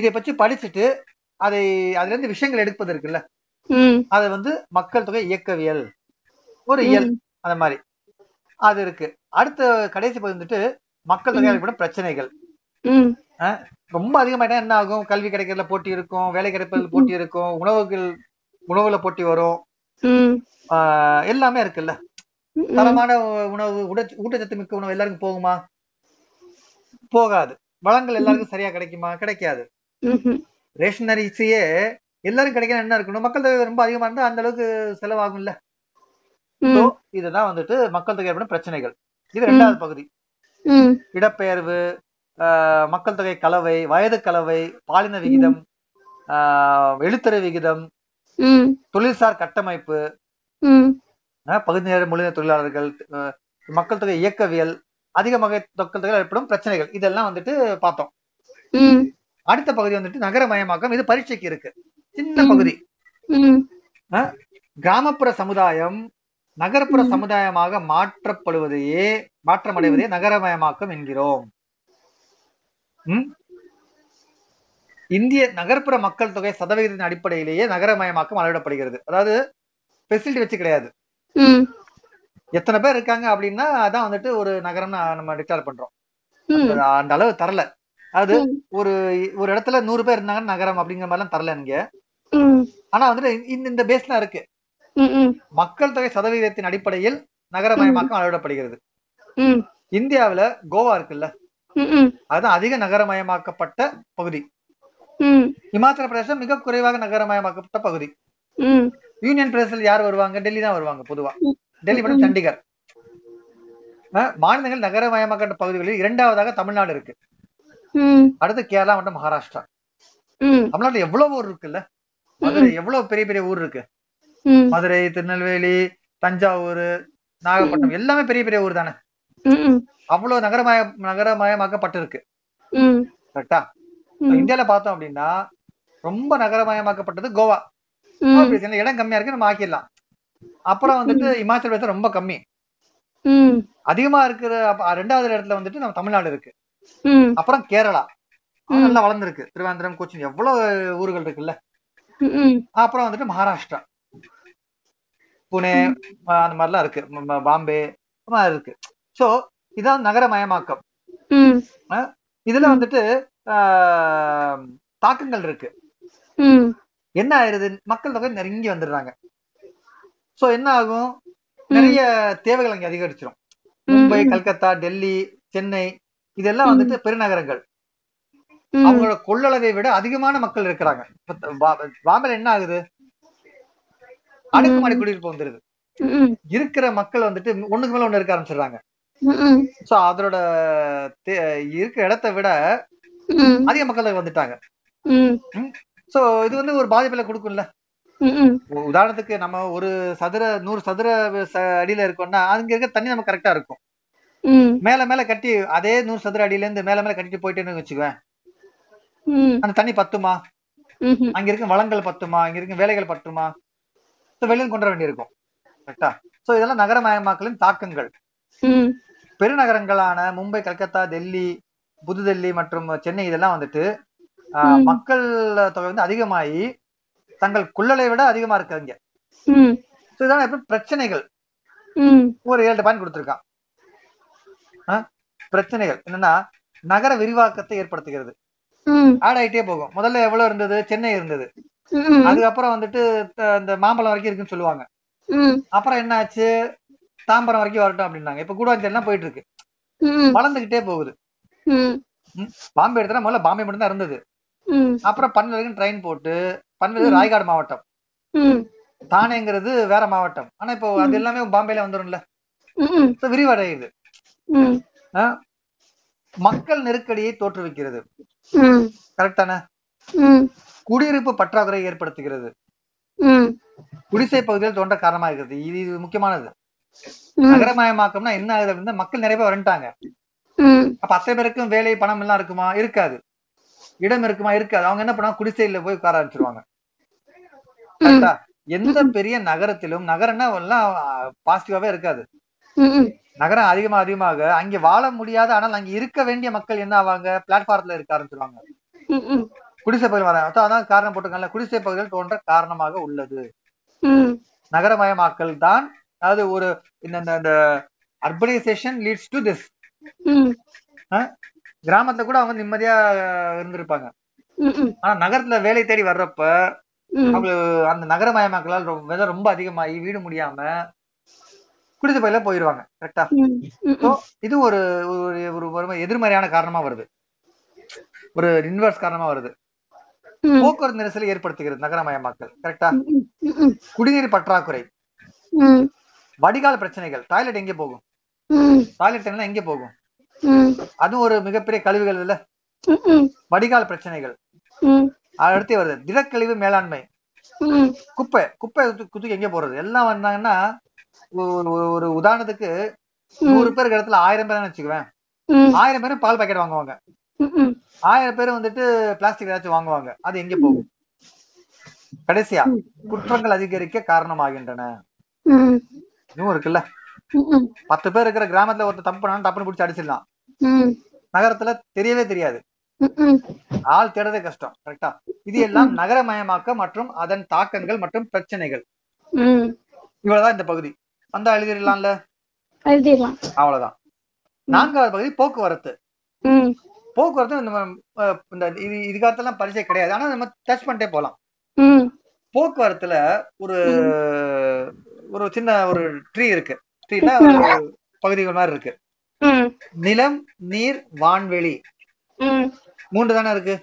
இதை பற்றி படிச்சுட்டு அதை அதுல இருந்து விஷயங்கள் எடுப்பது இருக்குல்ல. அது வந்து மக்கள் தொகை இயக்கவியல். ஒரு இயல் அந்த மாதிரி. அது இருக்கு. அடுத்த கடைசி பகுதி வந்துட்டு மக்கள் தொகை ஏற்படும் பிரச்சனைகள். ரொம்ப அதிகமாயிட்டா என்ன ஆகும்? கல்வி கிடைக்கிறதுல போட்டி இருக்கும் வேலை கிடைப்பதில் போட்டி இருக்கும் உணவுகள் உணவுல போட்டி வரும். எல்லாமே இருக்குல்ல. தரமான உணவு உட ஊட்டச்சத்து மிக்க உணவு எல்லாருக்கும் போகுமா? போகாது. வளங்கள் எல்லாருக்கும் சரியா கிடைக்குமா? கிடைக்காது. ரேஷன் அரிசியே எல்லாரும் கிடைக்கணும் என்ன இருக்கணும்? மக்கள் தொகை ரொம்ப அதிகமா இருந்தா அந்த அளவுக்கு செலவாகும்ல. இதுதான் வந்துட்டு மக்கள் தொகை ஏற்படும் பிரச்சனைகள். இது ரெண்டாவது பகுதி. இடப்பெயர்வு மக்கள் தொகை கலவை வயது கலவை பாலின விகிதம் ஆஹ் எழுத்தறிவு விகிதம் தொழில்சார் கட்டமைப்பு பகுதி நேர மொழி தொழிலாளர்கள் மக்கள் தொகை இயக்கவியல் அதிக வகை மக்கள் தொகை ஏற்படும் பிரச்சனைகள். இதெல்லாம் வந்துட்டு பார்த்தோம். அடுத்த பகுதி வந்துட்டு நகரமயமாக்கம். இது பரீட்சைக்கு இருக்கு. சின்ன. பகுதி. கிராமப்புற சமுதாயம் நகர்ப்புற. சமுதாயமாக மாற்றப்படுவதையே மாற்றமடைவதையே நகரமயமாக்கம் என்கிறோம்? இந்திய நகர்ப்புற மக்கள் தொகை சதவிகிதத்தின் அடிப்படையிலேயே நகரமயமாக்கம் அளவிடப்படுகிறது. அதாவது ஃபெசிலிட்டி வச்சு கிடையாது. எத்தனை பேர் இருக்காங்க அப்படின்னா அதான் வந்துட்டு ஒரு நகரம்னு நம்ம டிக்ளேர் பண்றோம். அந்த அளவு தரல. அது. ஒரு ஒரு இடத்துல நூறு பேர் இருந்தாங்கன்னா நகரம் அப்படிங்கிற மாதிரிலாம் தரல இங்க. ஆனா வந்துட்டு இந்த பேஸ்லாம் இருக்கு. மக்கள் தொகை சதவீதத்தின் அடிப்படையில் நகரமயமாக்கம் அளவிடப்படுகிறது இந்தியாவுல கோவா இருக்குல்ல? அதுதான் அதிக நகரமயமாக்கப்பட்ட பகுதி. இமாச்சல பிரதேசம் மிக குறைவாக நகரமயமாக்கப்பட்ட பகுதி. யூனியன் பிரதேசத்தில் யார் வருவாங்க? டெல்லி தான் வருவாங்க பொதுவா. டெல்லி மற்றும் சண்டிகர். மாநிலங்கள் நகரமயமாக்கப்பட்ட பகுதிகளில் இரண்டாவதாக தமிழ்நாடு இருக்கு. அடுத்து கேரளா மற்றும் மகாராஷ்டிரா. தமிழ்நாட்டுல எவ்வளவு ஊர் இருக்குல்ல? மதுரை எவ்வளவு பெரிய பெரிய ஊர் இருக்கு? மதுரை திருநெல்வேலி தஞ்சாவூர் நாகப்பட்டினம் எல்லாமே பெரிய பெரிய ஊர் தானே? அவ்வளவு நகரமய நகரமயமாக்கப்பட்டிருக்கு. கரெக்டா? இந்தியால பார்த்தோம் அப்படின்னா ரொம்ப நகரமயமாக்கப்பட்டது கோவா. இடம் கம்மியா இருக்கு நம்ம ஆக்கிடலாம். அப்புறம் வந்துட்டு இமாச்சல பிரதேசம் ரொம்ப கம்மி. அதிகமா இருக்கிற ரெண்டாவது இடத்துல வந்துட்டு நம்ம தமிழ்நாடு இருக்கு. அப்புறம் கேரளா. நல்லா வளர்ந்துருக்கு. திருவாந்திரம் கொச்சின் எவ்வளவு ஊர்கள் இருக்குல்ல? அப்புறம் வந்துட்டு மகாராஷ்டிரா. புனே அந்த மாதிரிலாம் இருக்கு. பாம்பே மாதிரி இருக்கு. சோ இதான் நகரமயமாக்கம். இதுல வந்துட்டு தாக்கங்கள் இருக்கு. என்ன ஆயிருது? மக்கள் தொகை நெருங்கி வந்துடுறாங்க. சோ என்ன ஆகும்? நிறைய தேவைகள் அங்க அதிகரிச்சிடும் மும்பை கல்கத்தா டெல்லி சென்னை இதெல்லாம் வந்துட்டு பெருநகரங்கள். அவங்களோட கொள்ளளவை விட அதிகமான மக்கள் இருக்கிறாங்க. பாம்பேல என்ன ஆகுது? அடுக்குமாடி குடியிருப்பு வந்துருது. இருக்கிற மக்கள் வந்துட்டு ஒண்ணுக்கு மேல ஒண்ணு இருக்க ஆரம்பிச்சிடுறாங்க. சோ அதோட இருக்கிற இடத்தை விட அதிக மக்கள் வந்துட்டாங்க. சோ இது வந்து ஒரு பாதிப்புல கொடுக்கும்ல. உதாரணத்துக்கு நம்ம ஒரு சதுர நூறு சதுர அடியில இருக்கோம்னா அங்க இருக்க தண்ணி நம்ம கரெக்டா இருக்கும். மேல மேல கட்டி அதே நூறு சதுர அடியில இருந்து மேல மேல கட்டிட்டு போயிட்டேன்னு வச்சுக்குவேன். அந்த தண்ணி பத்துமா? அங்க இருக்க வளங்கள் பத்துமா? அங்க இருக்க வேலைகள் பத்துமா? So வெளியில கொண்டு வர வேண்டியிருக்கும். கரெக்டா சோ இதெல்லாம் நகரமயமாக்கலின் தாக்கங்கள். பெருநகரங்களான மும்பை கல்கத்தா டெல்லி புதுடெல்லி மற்றும் சென்னை இதெல்லாம் வந்துட்டு. மக்கள் தொகை வந்து அதிகமாகி தங்கள் குள்ளலை விட அதிகமா இருக்கு அங்க. ம். So இதான் எப்படி பிரச்சனைகள். ஒரு ஏழு பாயிண்ட் கொடுத்திருக்கான்? பிரச்சனைகள். என்னன்னா நகர விரிவாக்கத்தை ஏற்படுத்துகிறது. ஆட் ஆயிட்டே போகும். முதல்ல எவ்வளவு இருந்தது? சென்னை இருந்தது. அதுக்கப்புறம் வந்துட்டு இந்த மாம்பழம் வரைக்கும் இருக்குன்னு சொல்லுவாங்க. அப்புறம் என்ன ஆச்சு தாம்பரம் வரைக்கும் வரட்டும் அப்படின்னாங்க. இப்ப கூடாஞ்சேரிலாம் போயிட்டு இருக்கு வளர்ந்துகிட்டே போகுது. பாம்பே எடுத்தா முதல்ல பாம்பே மட்டும் தான் இருந்தது அப்புறம் பன்வேல் வரைக்கும் ட்ரெயின் போட்டு பன்வேல் ராய்காடு மாவட்டம். தானேங்கிறது வேற மாவட்டம். ஆனா இப்போ அது எல்லாமே பாம்பேல So விரிவடையுது? மக்கள் நெருக்கடியை தோற்றுவிக்கிறது. கரெக்டான குடியிருப்பு பற்றாக்குறை ஏற்படுத்துகிறது. குடிசை பகுதியில் தோன்ற காரணமா இருக்கிறது இது இது முக்கியமானது. நகரமயமாக்கம்னா என்ன ஆகுது அப்படின்னா மக்கள் நிறைய பேர் வந்துட்டாங்க. ம். அப்ப அத்தனை பேருக்கும் வேலை பணம் எல்லாம் இருக்குமா? இருக்காது. இடம் இருக்குமா? இருக்காது. அவங்க என்ன பண்ணுவாங்க? குடிசையில போய் உட்கார ஆரம்பிச்சிருவாங்க. எந்த பெரிய நகரத்திலும் நகரம்னா எல்லாம் பாசிட்டிவாவே இருக்காது. நகரம் அதிகமா அதிகமாக அங்க வாழ முடியாத ஆனால் அங்க இருக்க வேண்டிய மக்கள் என்ன ஆவாங்க? பிளாட்ஃபாரத்துல இருக்க ஆரம்பிச்சிருவாங்க. குடிசை பகுதியில் வர அதான் காரணம் போட்டிருக்காங்கல்ல. குடிசை பகுதிகள் தோன்ற காரணமாக உள்ளது. நகரமயமாக்கல் தான் அதாவது ஒரு இந்த அர்பனைசேஷன் லீட்ஸ் டு திஸ் கிராமத்துல கூட அவங்க நிம்மதியா இருந்திருப்பாங்க. ஆனா நகரத்துல வேலை தேடி வர்றப்ப அவங்க அந்த நகரமயமாக்கலால் ரொம்ப அதிகமாகி வீடு முடியாம குடிசை பகுதியில போயிருவாங்க கரெக்டா இது ஒரு ஒரு ஒரு எதிர்மறையான காரணமா வருது. ஒரு இன்வெர்ஸ் காரணமா வருது. போக்குவரத்து நெரிசலை ஏற்படுத்துகிறது நகரமயமாக்கல் கரெக்டா குடிநீர் பற்றாக்குறை. வடிகால் பிரச்சனைகள் டாய்லெட் எங்க போகும்? டாய்லெட் எல்லாம் எங்க போகும்? அதுவும் ஒரு மிகப்பெரிய கழிவுகள் இல்ல? வடிகால் பிரச்சனைகள். அடுத்து வருது திடக்கழிவு மேலாண்மை. குப்பை குப்பை குத்து- குத்துக்கு எங்க போறது? எல்லாம் வந்தாங்கன்னா ஒரு உதாரணத்துக்கு நூறு பேருக்கு இடத்துல ஆயிரம் பேர் வச்சுக்குவேன். ஆயிரம் பேரும் பால் பாக்கெட் வாங்குவாங்க. ஆயிரம் பேர் வந்துட்டு பிளாஸ்டிக் ஏதாச்சும் வாங்குவாங்க. அது எங்க போகும்? கடைசியா குற்றங்கள் அதிகரிக்க காரணமாகின்றன. இன்னும் இருக்குல்ல? பத்து பேர் இருக்கிற கிராமத்துல ஒருத்தர் தப்பு பண்ணாலும் டப்புனு பிடிச்சி அடிச்சிடலாம். நகரத்துல தெரியவே தெரியாது. ஆள் தேடுறதே கஷ்டம். கரெக்டா இது எல்லாம் நகரமயமாக்க மற்றும் அதன் தாக்கங்கள் மற்றும் பிரச்சனைகள். இவ்வளவுதான் இந்த பகுதி. அந்த எழுதிடலாம்ல? எழுதிடலாம். அவ்வளவுதான். நான்காவது பகுதி போக்குவரத்து. போக்குவரத்து நம்ம இந்த இது இதுக்காகத்தெல்லாம் பரிச்சை கிடையாது. ஆனா நம்ம டச் பண்ணிட்டே போலாம் ம். போக்குவரத்துல ஒரு ஒரு சின்ன ஒரு ட்ரீ இருக்கு. ஒரு பகுதிகள் மாதிரி இருக்கு. நிலம் நீர் வான்வெளி. மூன்று தானே இருக்கு?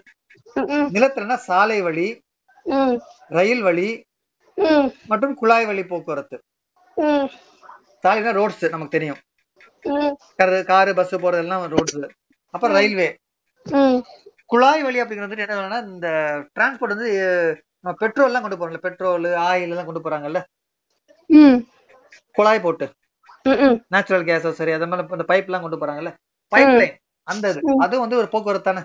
நிலத்துலன்னா சாலை வழி ரயில் வழி மற்றும் குழாய் வழி போக்குவரத்து. சாலைனா ரோட்ஸ் நமக்கு தெரியும். காரு காரு பஸ் போறதெல்லாம் ரோட்ஸ் அப்புறம் ரயில்வே குழாய் வழி அப்படிங்கிறது என்ன வேணும்னா இந்த டிரான்ஸ்போர்ட் வந்து நம்ம பெட்ரோல் எல்லாம் கொண்டு போறோம்ல பெட்ரோல் ஆயில் எல்லாம் கொண்டு போறாங்கல்ல? குழாய் போட்டு. நேச்சுரல் கேஸோ சரி அது மாதிரி இந்த பைப் எல்லாம் கொண்டு போறாங்கல்ல? பைப் லைன் அந்த இது. அது வந்து ஒரு போக்குவரத்து தானே?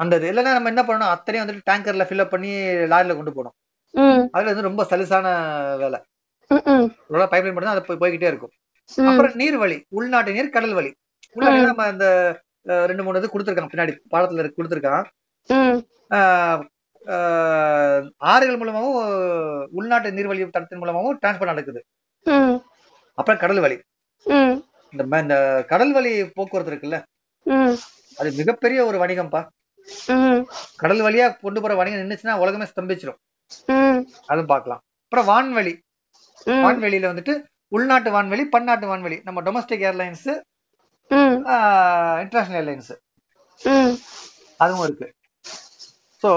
அந்த இது. இல்லைன்னா நம்ம என்ன பண்ணணும்? அத்தனையும் வந்துட்டு டேங்கர்ல ஃபில்அப் பண்ணி லாரில கொண்டு போகணும். ம். அதுல வந்து ரொம்ப சலுசான வேலை. ம் பைப் லைன் மட்டும் அது போய் போய்கிட்டே இருக்கும். அப்புறம் நீர் வழி உள்நாட்டு நீர் கடல் வழி. நீர் நம்ம அஹ், ரெண்டு மூணு இது கொடுத்துருக்கான் பின்னாடி பாடத்துல இருக்கு கொடுத்துருக்கான். ஆறுகள் மூலமாவும் உள்நாட்டு நீர்வழி தடத்தின் மூலமாவும் டிரான்ஸ்போர்ட் நடக்குது. அப்புறம் கடல் வழி. இந்த இந்த கடல் வழி போக்குவரத்து இருக்குல்ல? அது மிகப்பெரிய ஒரு வணிகம்ப்பா. கடல் வழியா கொண்டு போற வணிகம் நின்னுச்சுன்னா உலகமே ஸ்தம்பிச்சிடும் அதுவும் பார்க்கலாம். அப்புறம் வான்வெளி ம் வான்வெளியில வந்துட்டு உள்நாட்டு வான்வெளி பன்னாட்டு வான்வெளி. நம்ம டொமஸ்டிக் ஏர்லைன்ஸ் இன்டர்நேஷனல் ஏர்லைன்ஸ் அதுவும் இருக்கு. சோ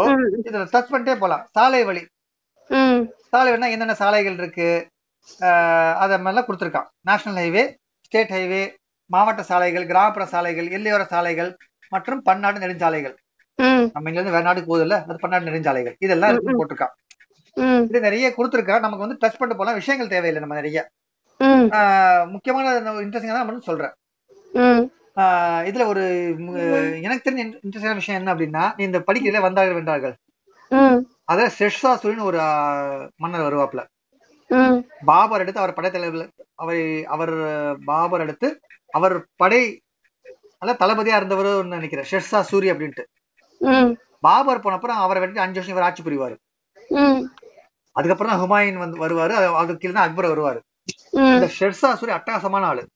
இதுல டச் பண்ணிட்டே போலாம். சாலை வழி. ம். சாலை வழினா என்னென்ன சாலைகள் இருக்கு? அத மாதிரிலாம் கொடுத்துருக்கான். நேஷனல் ஹைவே ஸ்டேட் ஹைவே மாவட்ட சாலைகள் கிராமப்புற சாலைகள் எல்லையோர சாலைகள் மற்றும் பன்னாட்டு நெடுஞ்சாலைகள். நம்ம இங்க இருந்து வேற நாட்டுக்கு போகுதுல்ல அது பன்னாட்டு நெடுஞ்சாலைகள். இதெல்லாம் போட்டிருக்கான். இது நிறைய கொடுத்துருக்கான் நமக்கு வந்து டச் பண்ணிட்டு போலாம். விஷயங்கள் தேவையில்லை நம்ம நிறைய. முக்கியமான இன்ட்ரெஸ்டிங்கா தான் சொல்றேன். இதுல ஒரு எனக்கு தெரிஞ்ச இன்ட்ரெஸ்டிங்கான விஷயம் என்ன அப்படின்னா நீ இந்த படிக்கிறதுல வந்தார்கள் வென்றார்கள். அதுல ஷெர்ஷாசூரின்னு ஒரு மன்னர் வருவாப்ல பாபர் எடுத்து அவர் படைத்தலைவர் அவர் அவர் பாபர் எடுத்து அவர் படை அல்ல தளபதியா இருந்தவர் நினைக்கிறேன். ஷெர்ஷா சூரி அப்படின்ட்டு பாபர் போன அப்புறம் அவரை வெட்டி அஞ்சு வருஷம் இவர் ஆட்சி புரிவாரு. அதுக்கப்புறம் தான் ஹுமாயூன் வந்து வருவாரு. அது- அதுக்கு கீழே தான் அக்பர் வருவாரு. இந்த ஷெர்ஷா சூரி அட்டகாசமான ஆளு.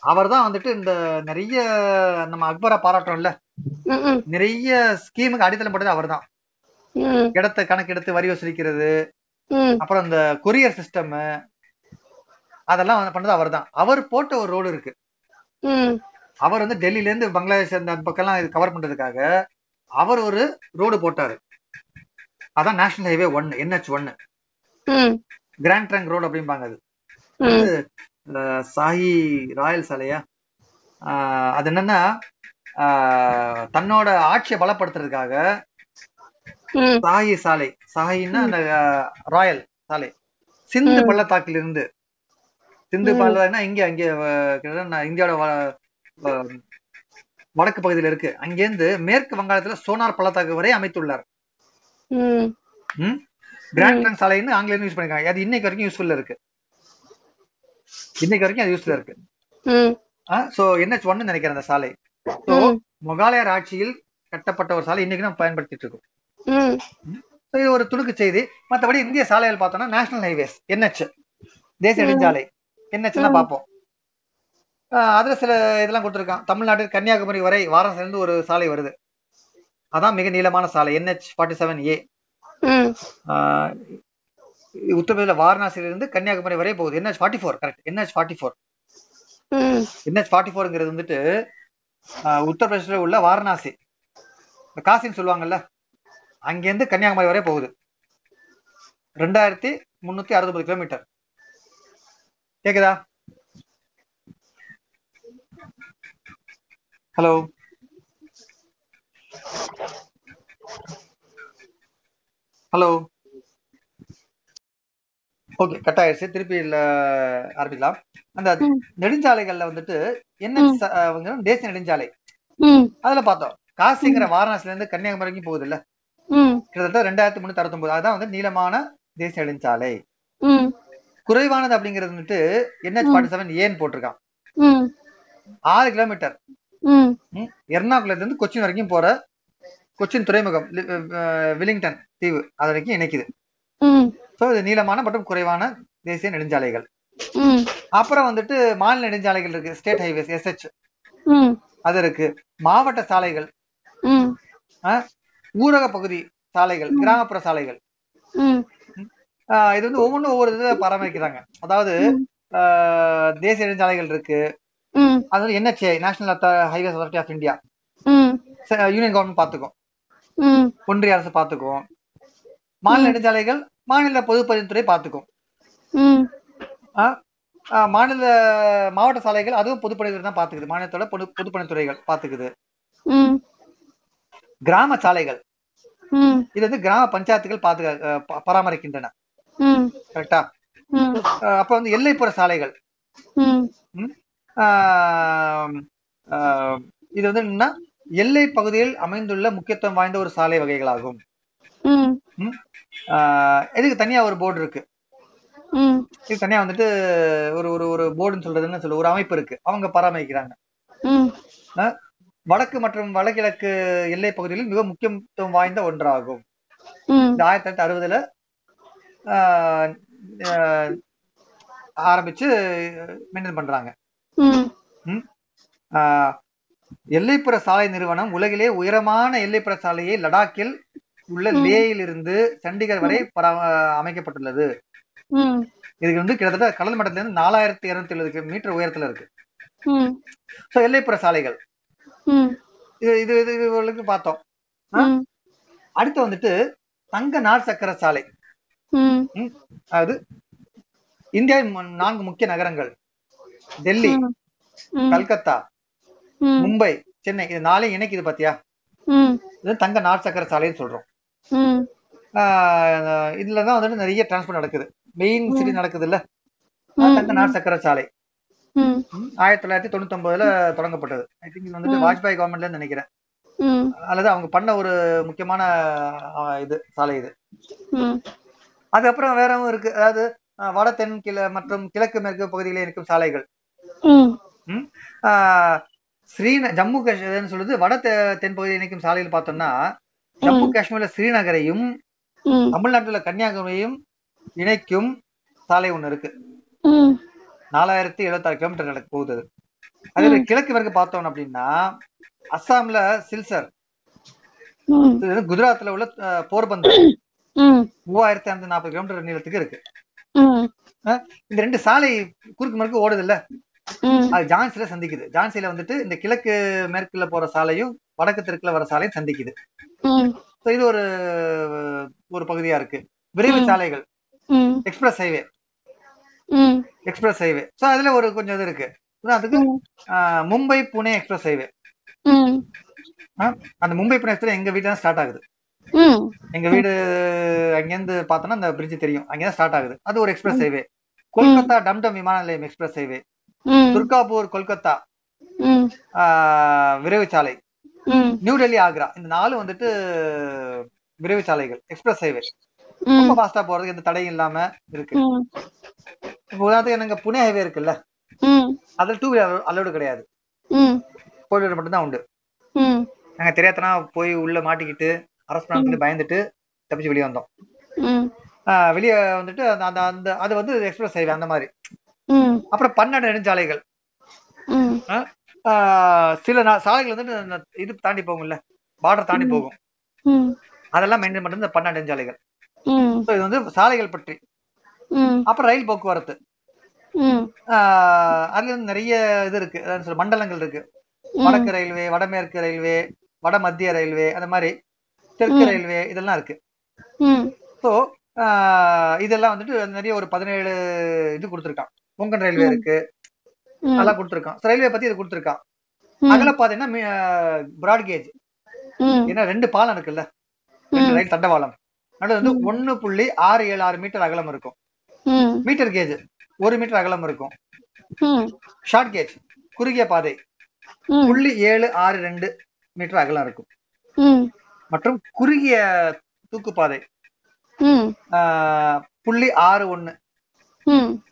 அவர் தான் வந்துட்டு இந்த நிறைய நம்ம அக்பரை பாராட்டுறோம்ல. நிறைய ஸ்கீமுக்கு அடித்தளம் போட்டது அவர் தான் இடத்த கணக்கெடுத்து வரி வசூலிக்கிறது. அப்புறம் இந்த கொரியர் சிஸ்டம் அதெல்லாம் பண்ணது அவர் தான் அவர் போட்ட ஒரு ரோடு இருக்கு. அவர் வந்து டெல்லியில இருந்து பங்களாதேஷ் அந்த பக்கம்லாம் இது கவர் பண்றதுக்காக அவர் ஒரு ரோடு போட்டாரு. அதான் நேஷனல் ஹைவே ஒன்னு என்ஹெச் ஒன்னு கிராண்ட் ட்ரங்க் ரோடு அப்படிம்பாங்க அது. சாஹி ராயல் சாலையா? அது என்னன்னா தன்னோட ஆட்சியை பலப்படுத்துறதுக்காக சாஹி சாலை சாஹின்னா அந்த ராயல் சாலை. சிந்து. பள்ளத்தாக்கில் இருந்து சிந்து. பள்ளத்தாக்குனா இங்க அங்கே இந்தியாவோட வடக்கு பகுதியில இருக்கு. அங்கேருந்து மேற்கு வங்காளத்துல சோனார் பள்ளத்தாக்கு வரை அமைத்துள்ளார். கிராண்ட். ட்ரங்க் சாலைன்னு ஆங்கிலம் யூஸ் பண்ணிருக்காங்க. அது இன்னைக்கு வரைக்கும் யூஸ்ஃபுல்லா இருக்கு. இன்னைக்கு வரைக்கும் அது யூஸ்ஃபுல்லா இருக்கு. சோ என்ஹெச் ஒன்னு நினைக்கிறேன் அந்த சாலை. முகாலயர் ஆட்சியில் கட்டப்பட்ட ஒரு சாலை இன்னைக்கு நம்ம பயன்படுத்திட்டு இருக்கோம். இது ஒரு துணுக்கு செய்தி. மற்றபடி இந்திய சாலைகள் பார்த்தோம்னா நேஷனல் ஹைவேஸ் என்ஹெச் தேசிய. நெடுஞ்சாலை என்ஹெச் தான் ம். பார்ப்போம். அதுல சில இதெல்லாம் கொடுத்துருக்கான். தமிழ்நாட்டில் கன்னியாகுமரி வரை வாரணாசில இருந்து ஒரு சாலை வருது. அதான் மிக நீளமான சாலை என்ஹெச் ஃபார்ட்டி செவன் ஏ உத்தரப்பிரதேச வாரணாசியில இருந்து கன்னியாகுமரி வரை போகுது. NH forty four correct NH forty four NH forty ஃபோருங்கிறது வந்துட்டு உத்தரப்பிரதேசத்துல உள்ள வாரணாசி. காசின்னு சொல்லுவாங்கல்ல அங்கேருந்து கன்னியாகுமரி வரை போகுது. ரெண்டாயிரத்தி முன்னூத்தி அறுபது கிலோமீட்டர். கேக்குதா? ஹலோ. ஹலோ ஓகே கட் ஆயிடுச்சு திருப்பி ஆரம்பிக்கலாம். அந்த. நெடுஞ்சாலைகள்ல வந்துட்டு என்ன தேசிய நெடுஞ்சாலை. அதுல பார்த்தோம். காசிங்கிற வாரணாசில இருந்து கன்னியாகுமரி வரைக்கும் போகுது இல்ல கிட்டத்தட்ட ரெண்டாயிரத்தி முன்னூத்தி அறுபத்தொன்பது அதுதான் வந்து நீளமான தேசிய நெடுஞ்சாலை. குறைவானது அப்படிங்கிறது வந்துட்டு என்ஹெச் ஃபார்ட்டி செவன் ஏன்னு போட்டிருக்கான். ஆறு கிலோமீட்டர். எர்ணாகுளத்துல இருந்து கொச்சின் வரைக்கும் போற கொச்சின் துறைமுகம் வில்லிங்டன் தீவு அது வரைக்கும் இணைக்குது ஸோ இது நீளமான மற்றும் குறைவான தேசிய நெடுஞ்சாலைகள். அப்புறம் வந்துட்டு மாநில நெடுஞ்சாலைகள் இருக்கு ஸ்டேட் ஹைவேஸ் எஸ்ஹெச் அது இருக்கு. மாவட்ட சாலைகள் ஊரக பகுதி சாலைகள் கிராமப்புற சாலைகள். இது வந்து ஒவ்வொன்றும் ஒவ்வொரு இதை பராமரிக்கிறாங்க. அதாவது தேசிய நெடுஞ்சாலைகள் இருக்கு. அது NHA national highways authority of India union government பாத்துக்கும் ஒன்றிய அரசு பாத்துக்கும் மாநில நெடுஞ்சாலைகள் மாநில பொதுப்பணித்துறை பாத்துக்கும் மாநில மாவட்ட சாலைகள் அதுவும் பொதுப்பணித்துறை தான் பாத்துக்குது மாநிலத்தோட பொது பொதுப்பணித்துறைகள் பாத்துக்குது கிராம சாலைகள். இது வந்து கிராம பஞ்சாயத்துகள் பாத்து ஆஹ் ப- பராமரிக்கின்றன. கரெக்டா? அப்ப வந்து எல்லைப்புற சாலைகள். இது வந்து என்னன்னா எல்லை பகுதியில் அமைந்துள்ள முக்கியத்துவம் வாய்ந்த ஒரு சாலை வகைகளாகும். இதுக்கு தனியா ஒரு போர்டு இருக்கு. இது தனியா வந்துட்டு ஒரு ஒரு ஒரு போர்டுன்னு சொல்றது என்ன சொல்ல ஒரு அமைப்பு இருக்கு. அவங்க பராமரிக்கிறாங்க. வடக்கு மற்றும் வடகிழக்கு எல்லை பகுதிகளில் மிக முக்கியத்துவம் வாய்ந்த ஒன்றாகும். இந்த ஆயிரத்தி தொள்ளாயிரத்தி அறுபதுல ஆரம்பிச்சு மெயின்டைன் பண்றாங்க. எல்லைப்புற சாலை நிறுவனம் உலகிலே உயரமான எல்லைப்புற சாலையை லடாக்கில் உள்ள லேயில் இருந்து சண்டிகர் வரை அமைக்கப்பட்டுள்ளது. இதுக்கு வந்து கிட்டத்தட்ட கடல் மட்டத்துல இருந்து நாலாயிரத்தி இருநூத்தி எழுபது மீட்டர் உயரத்துல இருக்கு. எல்லைப்புற சாலைகள். இது இது இது இதுகளுக்கு பார்த்தோம். அடுத்து வந்துட்டு தங்க நாள் சக்கர சாலை? அதாவது இந்தியாவின் நான்கு முக்கிய நகரங்கள். டெல்லி கல்கத்தா மும்பை சென்னை இது நாளையும் இணைக்குது பாத்தியா? இது தங்க நாள் சக்கர சாலைன்னு சொல்றோம். இதுலதான் வந்துட்டு நிறைய டிரான்ஸ்போர்ட் நடக்குது. மெயின் சிட்டி நடக்குது இல்ல தங்க நாள் சக்கர சாலை. ஆயிரத்தி தொள்ளாயிரத்தி தொண்ணூத்தி ஒன்பதுல தொடங்கப்பட்டது. ஐ திங்க் இது வந்துட்டு வாஜ்பாய் கவர்மெண்ட்ல இருந்து நினைக்கிறேன். அல்லது அவங்க பண்ண ஒரு முக்கியமான இது சாலை இது. அதுக்கப்புறம் வேறவும் இருக்கு. அதாவது வட தென் கிழ மற்றும் கிழக்கு மேற்கு பகுதிகளில் இருக்கும் சாலைகள். ஸ்ரீன ஜம்மு காஷ்மீர்னு சொல்லுது வட தெ- தென் பகுதியில் இணைக்கும் சாலையில் பார்த்தோம்னா ஜம்மு காஷ்மீர்ல ஸ்ரீநகரையும் தமிழ்நாட்டுல கன்னியாகுமரியும் இணைக்கும் சாலை ஒண்ணு இருக்கு. நாலாயிரத்தி எழுபத்தாறு கிலோமீட்டர் நடக்க போகுது அது. அதே மாதிரி கிழக்கு மேற்கு பார்த்தோம் அப்படின்னா அஸ்ஸாம்ல சில்சர். குஜராத்ல உள்ள போர்பந்தர். மூவாயிரத்தி ஐநூத்தி நாற்பது கிலோமீட்டர் நீளத்துக்கு இருக்கு. இந்த ரெண்டு சாலை குறுக்கு மறுக்கு ஓடுது இல்ல அது ஜான்சில சந்திக்குது. ஜான்சில வந்துட்டு இந்த கிழக்கு மேற்குல போற சாலையும் வடக்கு தெற்குல வர சாலையும் சந்திக்குது. இது ஒரு ஒரு பகுதியா இருக்கு. விரைவு சாலைகள். Express highway express highway so அதுல ஒரு கொஞ்சம் இது இருக்கு. அதுக்கு மும்பை புனே எக்ஸ்பிரஸ் ஹைவே அந்த மும்பை புனே எக்ஸ்பிரஸ் எங்க வீட்டுல ஸ்டார்ட் ஆகுது. எங்க வீடு அங்கிருந்து பார்த்தோம்னா அந்த பிரிட்ஜ் தெரியும். அங்கதான் ஸ்டார்ட் ஆகுது. அது ஒரு எக்ஸ்பிரஸ் ஹைவே கொல்கத்தா டம்டம் விமான நிலையம் எக்ஸ்பிரஸ் ஹைவே துர்காபூர் கொல்கத்தா. விரைவு சாலை நியூ டெல்லி ஆக்ரா. இந்த நாலும் வந்துட்டு விரைவு சாலைகள் எக்ஸ்பிரஸ் ஹைவே. ரொம்ப ஃபாஸ்டா போறதுக்கு எந்த தடையும் இல்லாம இருக்கு. உதாரணத்துக்கு எனக்கு புனே ஹைவே இருக்குல்ல? அதுல டூ வீலர் அலோடு கிடையாது. ஃபோர் வீலர் மட்டும் தான் உண்டு. நாங்க தெரியாதனா போய் உள்ள மாட்டிக்கிட்டு அரசு பண்ணி பயந்துட்டு தப்பிச்சு வெளியே வந்தோம். வெளியே வந்துட்டு அந்த அந்த அது வந்து எக்ஸ்பிரஸ் ஹைவே அந்த மாதிரி. அப்புறம் பன்னெண்டு நெடுஞ்சாலைகள். சில சாலைகள் இந்த இது தாண்டி போகும்ல. பார்டர் தாண்டி போகும். அதெல்லாம் மெயின்டைன் பண்றது இந்த பன்னெண்டு நெடுஞ்சாலைகள். இது வந்து சாலைகள் பற்றி. அப்புறம் ரயில் போக்குவரத்து. அதுல வந்து நிறைய இது இருக்கு. மண்டலங்கள் இருக்கு. வடக்கு ரயில்வே வடமேற்கு ரயில்வே வட மத்திய ரயில்வே அந்த மாதிரி தெற்கு ரயில்வே இதெல்லாம் இருக்கு. ஸோ இதெல்லாம் வந்துட்டு நிறைய ஒரு பதினேழு இது கொடுத்துருக்கான். கொங்கன் ரயில்வே இருக்கு. அதெல்லாம் கொடுத்துருக்கான். ரயில்வே பத்தி இது கொடுத்துருக்கான். ம். அகலப்பாதைன்னா பிராட் கேஜ் ம். ஏன்னா ரெண்டு பாலம் இருக்குல்ல. ரெண்டு ரயில் தண்டவாளம். நடுவுல வந்து ஒண்ணு புள்ளி ஆறு ஏழு ஆறு மீட்டர் அகலம் இருக்கும். மீட்டர் கேஜ் ஒரு மீட்டர் அகலம் இருக்கும். ஷார்ட் கேஜ் குறுகிய பாதை. புள்ளி ஏழு ஆறு ரெண்டு மீட்டர் அகலம் இருக்கும். மற்றும் குறுகிய தூக்குப்பாதை. ம். ஆஹ், புள்ளி ஆறு ம்.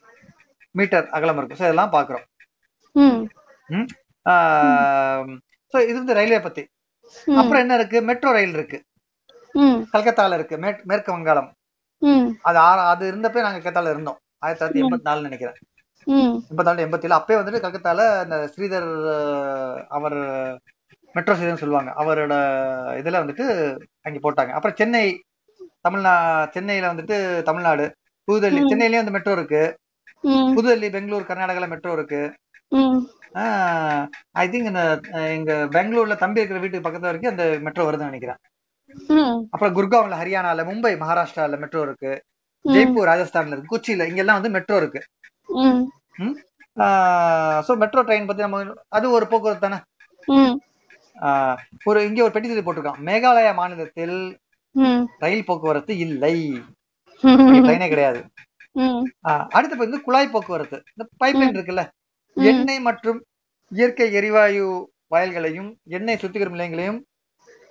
மீட்டர் அகலம் இருக்கும். ஸோ இதெல்லாம் பாக்குறோம் ஸோ இது வந்து ரயில்வே பத்தி. அப்புறம் என்ன இருக்கு? மெட்ரோ ரயில் இருக்கு. கல்கத்தால இருக்கு. மேற்- மேற்கு வங்காளம். அது அது இருந்தப்ப நாங்க கல்கத்தால இருந்தோம். ஆயிரத்தி தொள்ளாயிரத்தி எண்பத்தி நாலுன்னு நினைக்கிறேன். எண்பத்தாண்டு எண்பத்தி ஏழு. அப்பயே வந்துட்டு கல்கத்தால இந்த ஸ்ரீதர் அவர் மெட்ரோ ஸ்டேஷன் சொல்லுவாங்க. அவரோட இதுல வந்துட்டு அங்க போட்டாங்க. அப்புறம் சென்னை தமிழ்நா சென்னையில வந்துட்டு தமிழ்நாடு புதுடெல்லி. சென்னையிலயும் அந்த மெட்ரோ இருக்கு. புதுடெல்லி பெங்களூர் கர்நாடகால மெட்ரோ இருக்கு. ஐ திங்க் இந்த எங்க பெங்களூர்ல தம்பி இருக்கிற வீட்டுக்கு பக்கத்துல வரைக்கும் அந்த மெட்ரோ வருதுன்னு நினைக்கிறேன். அப்புறம் குர்காவ்ல ஹரியானால மும்பை மகாராஷ்டிரால மெட்ரோ இருக்கு. ஜெய்ப்பூர் ராஜஸ்தான்ல இருக்கு. கொச்சியில இங்கெல்லாம் வந்து மெட்ரோ இருக்கு. ஸோ மெட்ரோ ட்ரெயின் பத்தி நம்ம அது ஒரு போக்குவரத்து தானே? ஒரு இங்க ஒரு பெட்டி போட்டிருக்கான். மேகாலயா மாநிலத்தில் ரயில் போக்குவரத்து இல்லை. ட்ரெயினே கிடையாது. அடுத்து வந்து குழாய் போக்குவரத்து. இந்த பைப்லைன் இருக்குல்ல எண்ணெய் மற்றும் இயற்கை எரிவாயு வயல்களையும் எண்ணெய் சுத்திகரிப்பு நிலையங்களையும்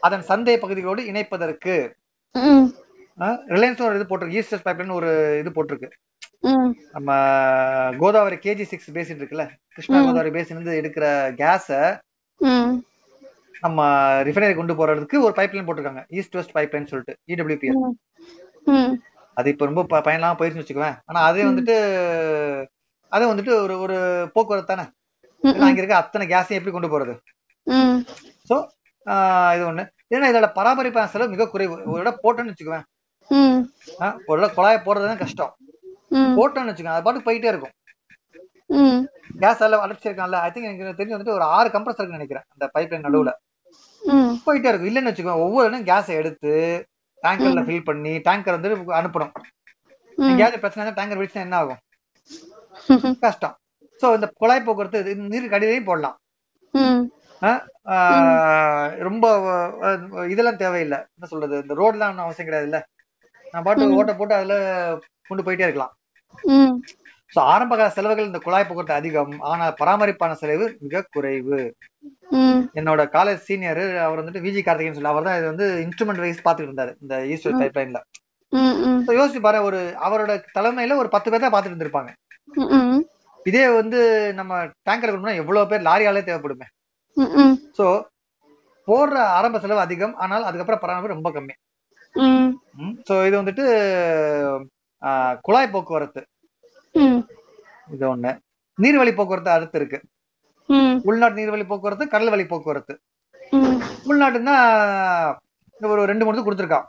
அதன் சந்தை பகுதிகளோடு இணைப்பதற்கு ரிலையன்ஸ் ஒரு இது போட்டிருக்கு ஈஸ்டர் பைப்லைன் ஒரு இது போட்டிருக்கு. நம்ம கோதாவரி கேஜி சிக்ஸ் பேசின் இருக்குல்ல கிருஷ்ணா. கோதாவரி பேசின் இருந்து எடுக்கிற கேஸ நம்ம ரிஃபைனரி கொண்டு போறதுக்கு ஒரு பைப்லைன் போட்டிருக்காங்க ஈஸ்ட் வெஸ்ட் பைப்லைன் சொல்லிட்டு இடபிள்யூபிஎல் ம். அது இப்ப ரொம்ப ப- பயனில்லாம போயிருச்சு வச்சுக்குவேன் ஆனா அதே வந்துட்டு அது வந்துட்டு ஒரு ஒரு போக்குவரத்து தானே? அங்க இருக்க அத்தனை கேஸையும் எப்படி கொண்டு போறது? சோ இது ஒண்ணு. ஏன்னா இதோட பராமரிப்பான செலவு மிக குறைவு. ஒரு இடம் போட்டோன்னு வச்சுக்குவேன் ஒரு இடம் குழாய போடுறது தான் கஷ்டம். போட்டோன்னு வச்சுக்கோங்க. அது பாட்டுக்கு போயிட்டே இருக்கும். கேஸ் எல்லாம் அடைச்சிருக்கான்ல. ஐ திங்க் எனக்கு தெரிஞ்சு வந்துட்டு ஒரு ஆறு கம்ப்ரஸர் நினைக்கிறேன். அந்த பைப்லைன் நடுவுல. ம். போயிட்டே இருக்கும். இல்லைன்னு வச்சுக்கோங்க. ஒவ்வொரு இடம் கேஸை எடுத்து டேங்கர்ல ஃபில் பண்ணி டேங்கர் வந்து அனுப்பணும். எங்கேயாவது பிரச்சனை டேங்கர் வெடிச்சுனா என்ன ஆகும்? கஷ்டம். சோ இந்த குழாய் போக்குவரத்து நீர் கடிதையும் போடலாம். ரொம்ப இதெல்லாம் தேவையில்லை. என்ன சொல்றது? இந்த ரோட்லாம் ஒன்றும் அவசியம் கிடையாது இல்ல நான் பாட்டு. ஓட்ட போட்டு அதுல கொண்டு போயிட்டே இருக்கலாம். சோ ஆரம்ப கால செலவுகள் இந்த குழாய் போக்குவரத்து அதிகம். ஆனால் பராமரிப்பான செலவு மிக குறைவு. என்னோட காலேஜ் சீனியர் அவர் வந்துட்டு விஜி கார்த்திகேயன் சொல்லி அவர் தான் இது வந்து இன்ஸ்ட்ருமெண்ட் வைஸ் பாத்துட்டு இருந்தாரு இந்த ஈஸ்டர். பைப் லைன்ல யோசிச்சு பாரு ஒரு அவரோட தலைமையில ஒரு பத்து பேர் தான் பாத்துட்டு இருந்திருப்பாங்க. இதே வந்து நம்ம டேங்கர் கொண்டு எவ்வளவு பேர் லாரியாலே தேவைப்படுமே. சோ போடுற ஆரம்ப செலவு அதிகம் ஆனால் அதுக்கப்புறம் பராமரிப்பு ரொம்ப கம்மி. சோ இது வந்துட்டு குழாய் போக்குவரத்து. இது ஒண்ணு. நீர்வழி போக்குவரத்து அடுத்து இருக்கு. உள்நாட்டு நீர்வழி போக்குவரத்து கடல் வழி போக்குவரத்து. உள்நாட்டுன்னா ஒரு ரெண்டு மூணு கொடுத்துருக்கான்.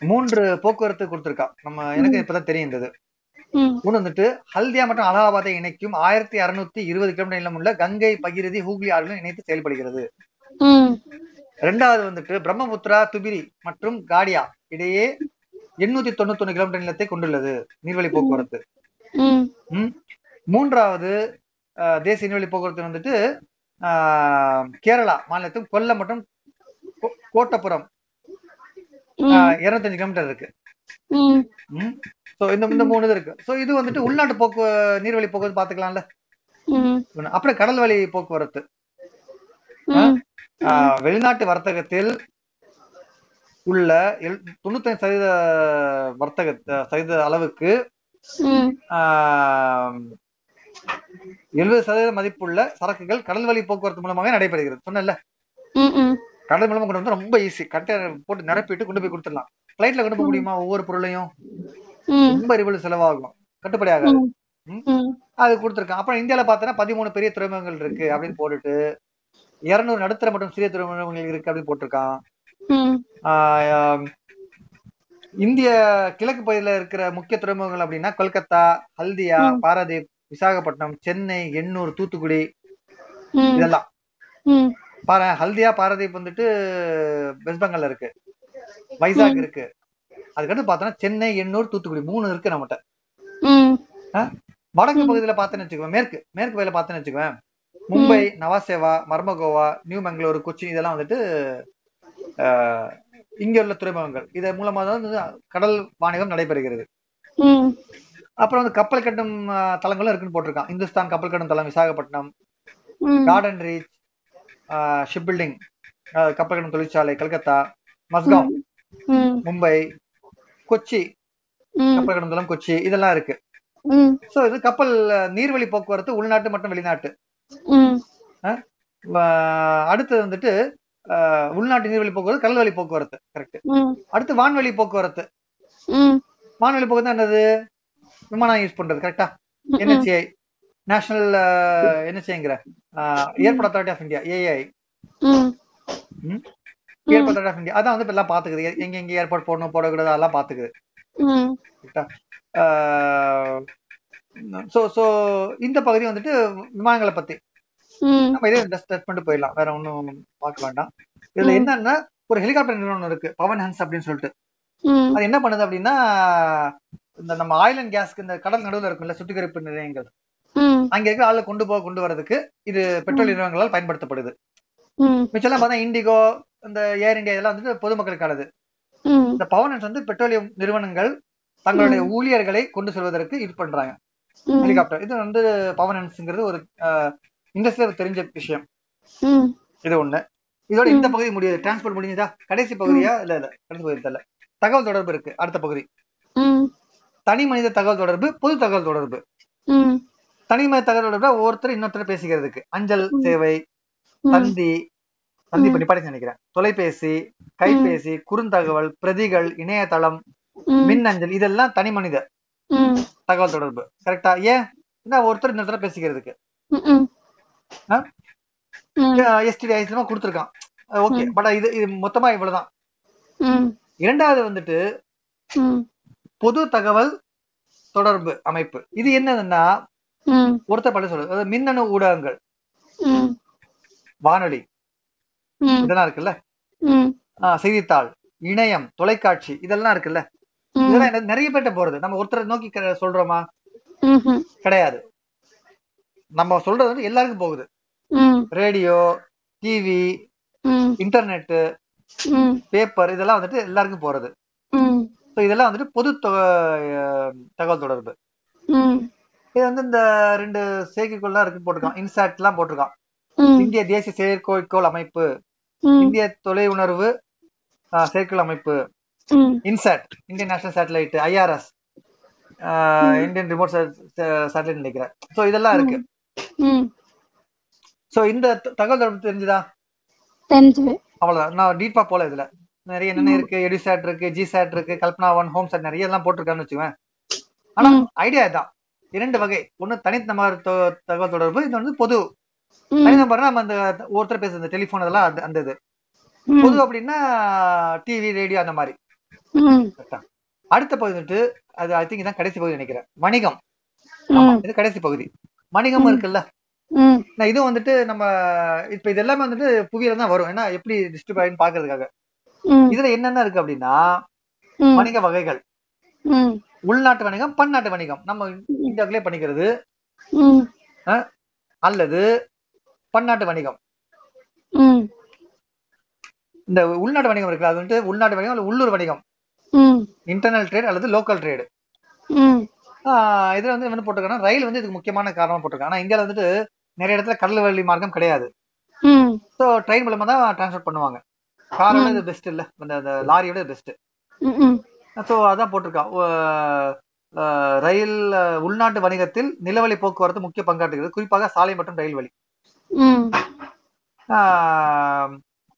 மூன்று போக்குவரத்து கொடுத்துருக்கான். நம்ம எனக்கு இப்பதான் ம். ஒண்ணு வந்துட்டு ஹல்தியா மற்றும் அலகாபாத்தை இணைக்கும் ஆயிரத்தி அறுநூத்தி இருபது கிலோமீட்டர் நீளம் உள்ள கங்கை பகிரதி ஹூக்ளி ஆறுகளும் இணைத்து செயல்படுகிறது. ம். இரண்டாவது வந்துட்டு பிரம்மபுத்திரா துபிரி மற்றும் காடியா இடையே எண்ணூத்தி தொண்ணூத்தி கிலோமீட்டர் நீளத்தை கொண்டுள்ளது நீர்வழி போக்குவரத்து. மூன்றாவது தேசிய நீர்வழி போக்குவரத்து வந்துட்டு கேரளா மாநிலத்தில் கொல்லம் மற்றும் கோட்டப்புறம் இருநூத்தஞ்சு கிலோமீட்டர் இருக்கு. இந்த இந்த மூணு இது இருக்கு. சோ இது வந்துட்டு உள்நாட்டு போக்கு நீர்வழி போக்குவரத்து பாத்துக்கலாம்ல அப்புறம் கடல் வழி போக்குவரத்து வெளிநாட்டு வர்த்தகத்தில் உள்ள எழு- தொண்ணூத்தஞ்சு சதவீத வர்த்தக சதவீத அளவுக்கு எழுபது சதவீத மதிப்புள்ள சரக்குகள் கடல் வழி போக்குவரத்து மூலமாக நடைபெறுகிறது. ம் கடல் மூலமா கொண்டு வந்து ரொம்ப ஈஸி கண்டெய்னர் போட்டு நிரப்பிட்டு கொண்டு போய் கொடுத்துடலாம். பிளைட்ல கொண்டு போக முடியுமா ஒவ்வொரு பொருளையும்? ரொம்ப எரிபொருள் செலவாகும். கட்டுப்படி ஆகாது. அது கொடுத்துருக்கான். அப்புறம் இந்தியால பார்த்தோன்னா பதிமூணு பெரிய துறைமுகங்கள் இருக்கு அப்படின்னு போட்டுட்டு இருநூறு நடுத்தர மற்றும் சிறிய துறைமுகங்கள் இருக்கு அப்படின்னு போட்டிருக்கான். இந்திய கிழக்கு பகுதியில இருக்கிற முக்கிய துறைமுகங்கள் அப்படின்னா கொல்கத்தா ஹல்தியா. பாரதீப் விசாகப்பட்டினம் சென்னை எண்ணூர் தூத்துக்குடி இதெல்லாம். பாரு ஹல்தியா பாரதீப் வந்துட்டு வெஸ்ட் பெங்கால்ல இருக்கு. வைசாக். இருக்கு. அதுக்கடுத்து பார்த்தோன்னா சென்னை எண்ணூர் தூத்துக்குடி மூணு இருக்கு நம்மகிட்ட. வடக்கு. பகுதியில பார்த்தேன்னு வச்சுக்குவேன் மேற்கு மேற்கு பகுதியில பார்த்தேன்னு வச்சுக்குவேன் மும்பை நவாசேவா மர்மகோவா நியூ மங்களூரு கொச்சி இதெல்லாம் வந்துட்டு இங்க உள்ள துறைமுகங்கள். இதன் மூலமா தான் கடல் வாணிகம் நடைபெறுகிறது. அப்புறம் வந்து கப்பல் கட்டும் ஆஹ், தளங்களும் இருக்குன்னு போட்டிருக்கான். இந்துஸ்தான் கப்பல் கட்டும் தளம் Visakhapatnam garden reach ship building கப்பல் கட்டும் தொழிற்சாலை கல்கத்தா மஸ்காவ் ம். மும்பை கொச்சி கப்பல் கட்டும் தளம் கொச்சி இதெல்லாம் இருக்கு. சோ இது கப்பல் நீர்வழி போக்குவரத்து உள்நாட்டு மற்றும் வெளிநாட்டு. அடுத்தது வந்துட்டு உள்நாட்டு நீர்வழி போக்குவரத்து கடல் வழி போக்குவரத்து கரெக்ட் அடுத்து வான்வழி போக்குவரத்து. வான்வழி போக்குவரத்து என்னது? விமானம் யூஸ் பண்றது கரெக்டா NHA national என்ஹெச்ஏங்கிற airport authority of India AI airport authority of India அதான் வந்து எல்லாம் பாத்துக்குது. எங்க எங்க ஏர்போர்ட் போடணும் போடக்கூடாது அதெல்லாம் பாத்துக்குது. ம். சோ சோ இந்த பகுதி வந்துட்டு விமானங்களை பத்தி. நம்ம இதே டச் பண்ணிட்டு போயிடலாம். வேற ஒண்ணும் பார்க்க வேண்டாம். இதுல. என்னன்னா ஒரு ஹெலிகாப்டர் நிறுவனம் இருக்கு. பவன் ஹன்ஸ் அப்படின்னு சொல்லிட்டு. அது என்ன பண்ணுது அப்படின்னா இந்த நம்ம ஆயில் அண்ட் கேஸ்க்கு இந்த கடல் நடுவுல இருக்கும்ல சுத்திகரிப்பு நிலையங்கள். அங்க இருக்க ஆளை கொண்டு போக கொண்டு வரதுக்கு இது பெட்ரோல் நிறுவனங்களால் பயன்படுத்தப்படுது. மிச்சம்லாம் பார்த்தா இண்டிகோ இந்த ஏர் இந்தியா இதெல்லாம் வந்துட்டு பொதுமக்களுக்கானது இந்த பவனன்ஸ் வந்து பெட்ரோலியம் நிறுவனங்கள் தங்களுடைய ஊழியர்களை கொண்டு செல்வதற்கு இது பண்றாங்க. ஹெலிகாப்டர் இது வந்து பவனன்ஸ்ங்கிறது ஒரு இண்டஸ்ட்ரியல் தெரிஞ்ச விஷயம். இது ஒண்ணு. இதோட இந்த பகுதி முடியுது. டிரான்ஸ்போர்ட் முடிஞ்சதா? கடைசி பகுதியா? இல்ல இல்ல. கடைசி பகுதி தெரியல. தகவல் தொடர்பு இருக்கு. அடுத்த பகுதி. தனி மனித தகவல் தொடர்பு பொது தகவல் தொடர்பு. தனி மனித தகவல் தொடர்பு ஒவ்வொருத்தர் இன்னொருத்தர் பேசிக்கிறதுக்கு. அஞ்சல் சேவை தந்தி தந்தி பண்ணி படிச்சு நினைக்கிறேன். தொலைபேசி கைபேசி குறுந்தகவல் பிரதிகள் இணையதளம் ம். மின்னஞ்சல் இதெல்லாம் தனி மனித தகவல் தொடர்பு. கரெக்டா ஏன்? ஒருத்தர் இன்னொருத்தர் பேசிக்கிறதுக்கு. எஸ்டிடி ஐஸ்லமா கொடுத்துருக்கான். ஓகே பட் இது இது மொத்தமா இவ்வளவுதான். இரண்டாவது வந்துட்டு பொது தகவல் தொடர்பு அமைப்பு. இது என்னதுன்னா ஒருத்தர் பல சொல்றது. அதாவது மின்னணு ஊடகங்கள். வானொலி. இதெல்லாம் இருக்குல்ல? செய்தித்தாள் இணையம் தொலைக்காட்சி இதெல்லாம் இருக்குல்ல? இதெல்லாம் நிறைய பேர்ட்ட போறது. நம்ம ஒருத்தரை நோக்கி சொல்றோமா? கிடையாது. நம்ம சொல்றது வந்து எல்லாருக்கும் போகுது. ரேடியோ டிவி ம். இன்டர்நெட் ம். பேப்பர் இதெல்லாம் வந்துட்டு எல்லாருக்கும் போறது. ஸோ இதெல்லாம் வந்துட்டு பொது தகவல் தொடர்பு. இது வந்து இந்த ரெண்டு செயற்கைக்கோள்லாம் இருக்கு போட்டிருக்கான். இன்சாட் எல்லாம் போட்டிருக்கான் இந்திய தேசிய செயற்கைக்கோள் அமைப்பு இந்திய தொலை உணர்வு செயற்கைக்கோள் அமைப்பு INSAT Indian national satellite IRS Indian remote satellite நினைக்கிறேன். ஸோ இதெல்லாம் இருக்கு. ஸோ இந்த தகவல் தொடர்பு தெரிஞ்சுதா? தெரிஞ்சது. அவ்வளவுதான். நான் டீப்பா போல இதுல. நிறைய என்னென்ன இருக்கு? எடிசாட் இருக்கு ஜிசாட் இருக்கு கல்பனா ஒன் ஹோம் சாட் நிறைய எல்லாம் போட்டிருக்கான்னு வச்சுக்கோங்க ஆனா. ஐடியா இதான். இரண்டு வகை. ஒண்ணு தனிநபர் தொ- தகவல் தொடர்பு இது வந்து பொது தனிநபர்னா நம்ம அந்த ஒருத்தர் பேசுற இந்த டெலிபோன் அதெல்லாம் அந்த- இது. பொது அப்படின்னா டிவி ரேடியோ அந்த மாதிரி. அடுத்த பகுதி வந்துட்டு அது ஐ திங்க் இதான் கடைசி பகுதி நினைக்கிறேன். வணிகம். இது கடைசி பகுதி. வணிகம் இருக்குல்ல? இதுவும் வந்துட்டு நம்ம இப்ப இது எல்லாமே வந்துட்டு புவியில தான் வரும். ஏன்னா எப்படி டிஸ்ட்ரிபியூட் ஆகின்னு பாக்குறதுக்காக. இதுல என்னென்ன இருக்கு அப்படின்னா வணிக வகைகள். உள்நாட்டு வணிகம் பன்னாட்டு வணிகம். நம்ம இந்தியாவுக்குள்ளே பண்ணிக்கிறது அல்லது பன்னாட்டு வணிகம். இந்த உள்நாட்டு வணிகம் இருக்குல்ல அது வந்துட்டு உள்நாட்டு வணிகம் அல்லது உள்ளூர் வணிகம். இன்டர்னல் ட்ரேட் அல்லது லோக்கல் ட்ரேடு இதுல வந்து என்ன போட்டிருக்காங்கன்னா ரயில் வந்து இதுக்கு முக்கியமான காரணமா போட்டிருக்காங்க. ஆனா இந்தியால வந்துட்டு நிறைய இடத்துல கடல் வழி மார்க்கம் கிடையாது. ஸோ ட்ரெயின் மூலமா தான் டிரான்ஸ்போர்ட் பண்ணுவாங்க. காரோட இது பெஸ்ட் இல்ல. அந்த அந்த லாரியோட பெஸ்ட் ஸோ அதான் போட்டிருக்கா. அஹ் அஹ் ரயில் உள்நாட்டு வணிகத்தில் நிலவழி போக்குவரத்து முக்கிய பங்காற்றுகிறது. குறிப்பாக சாலை மற்றும் ரயில் வழி.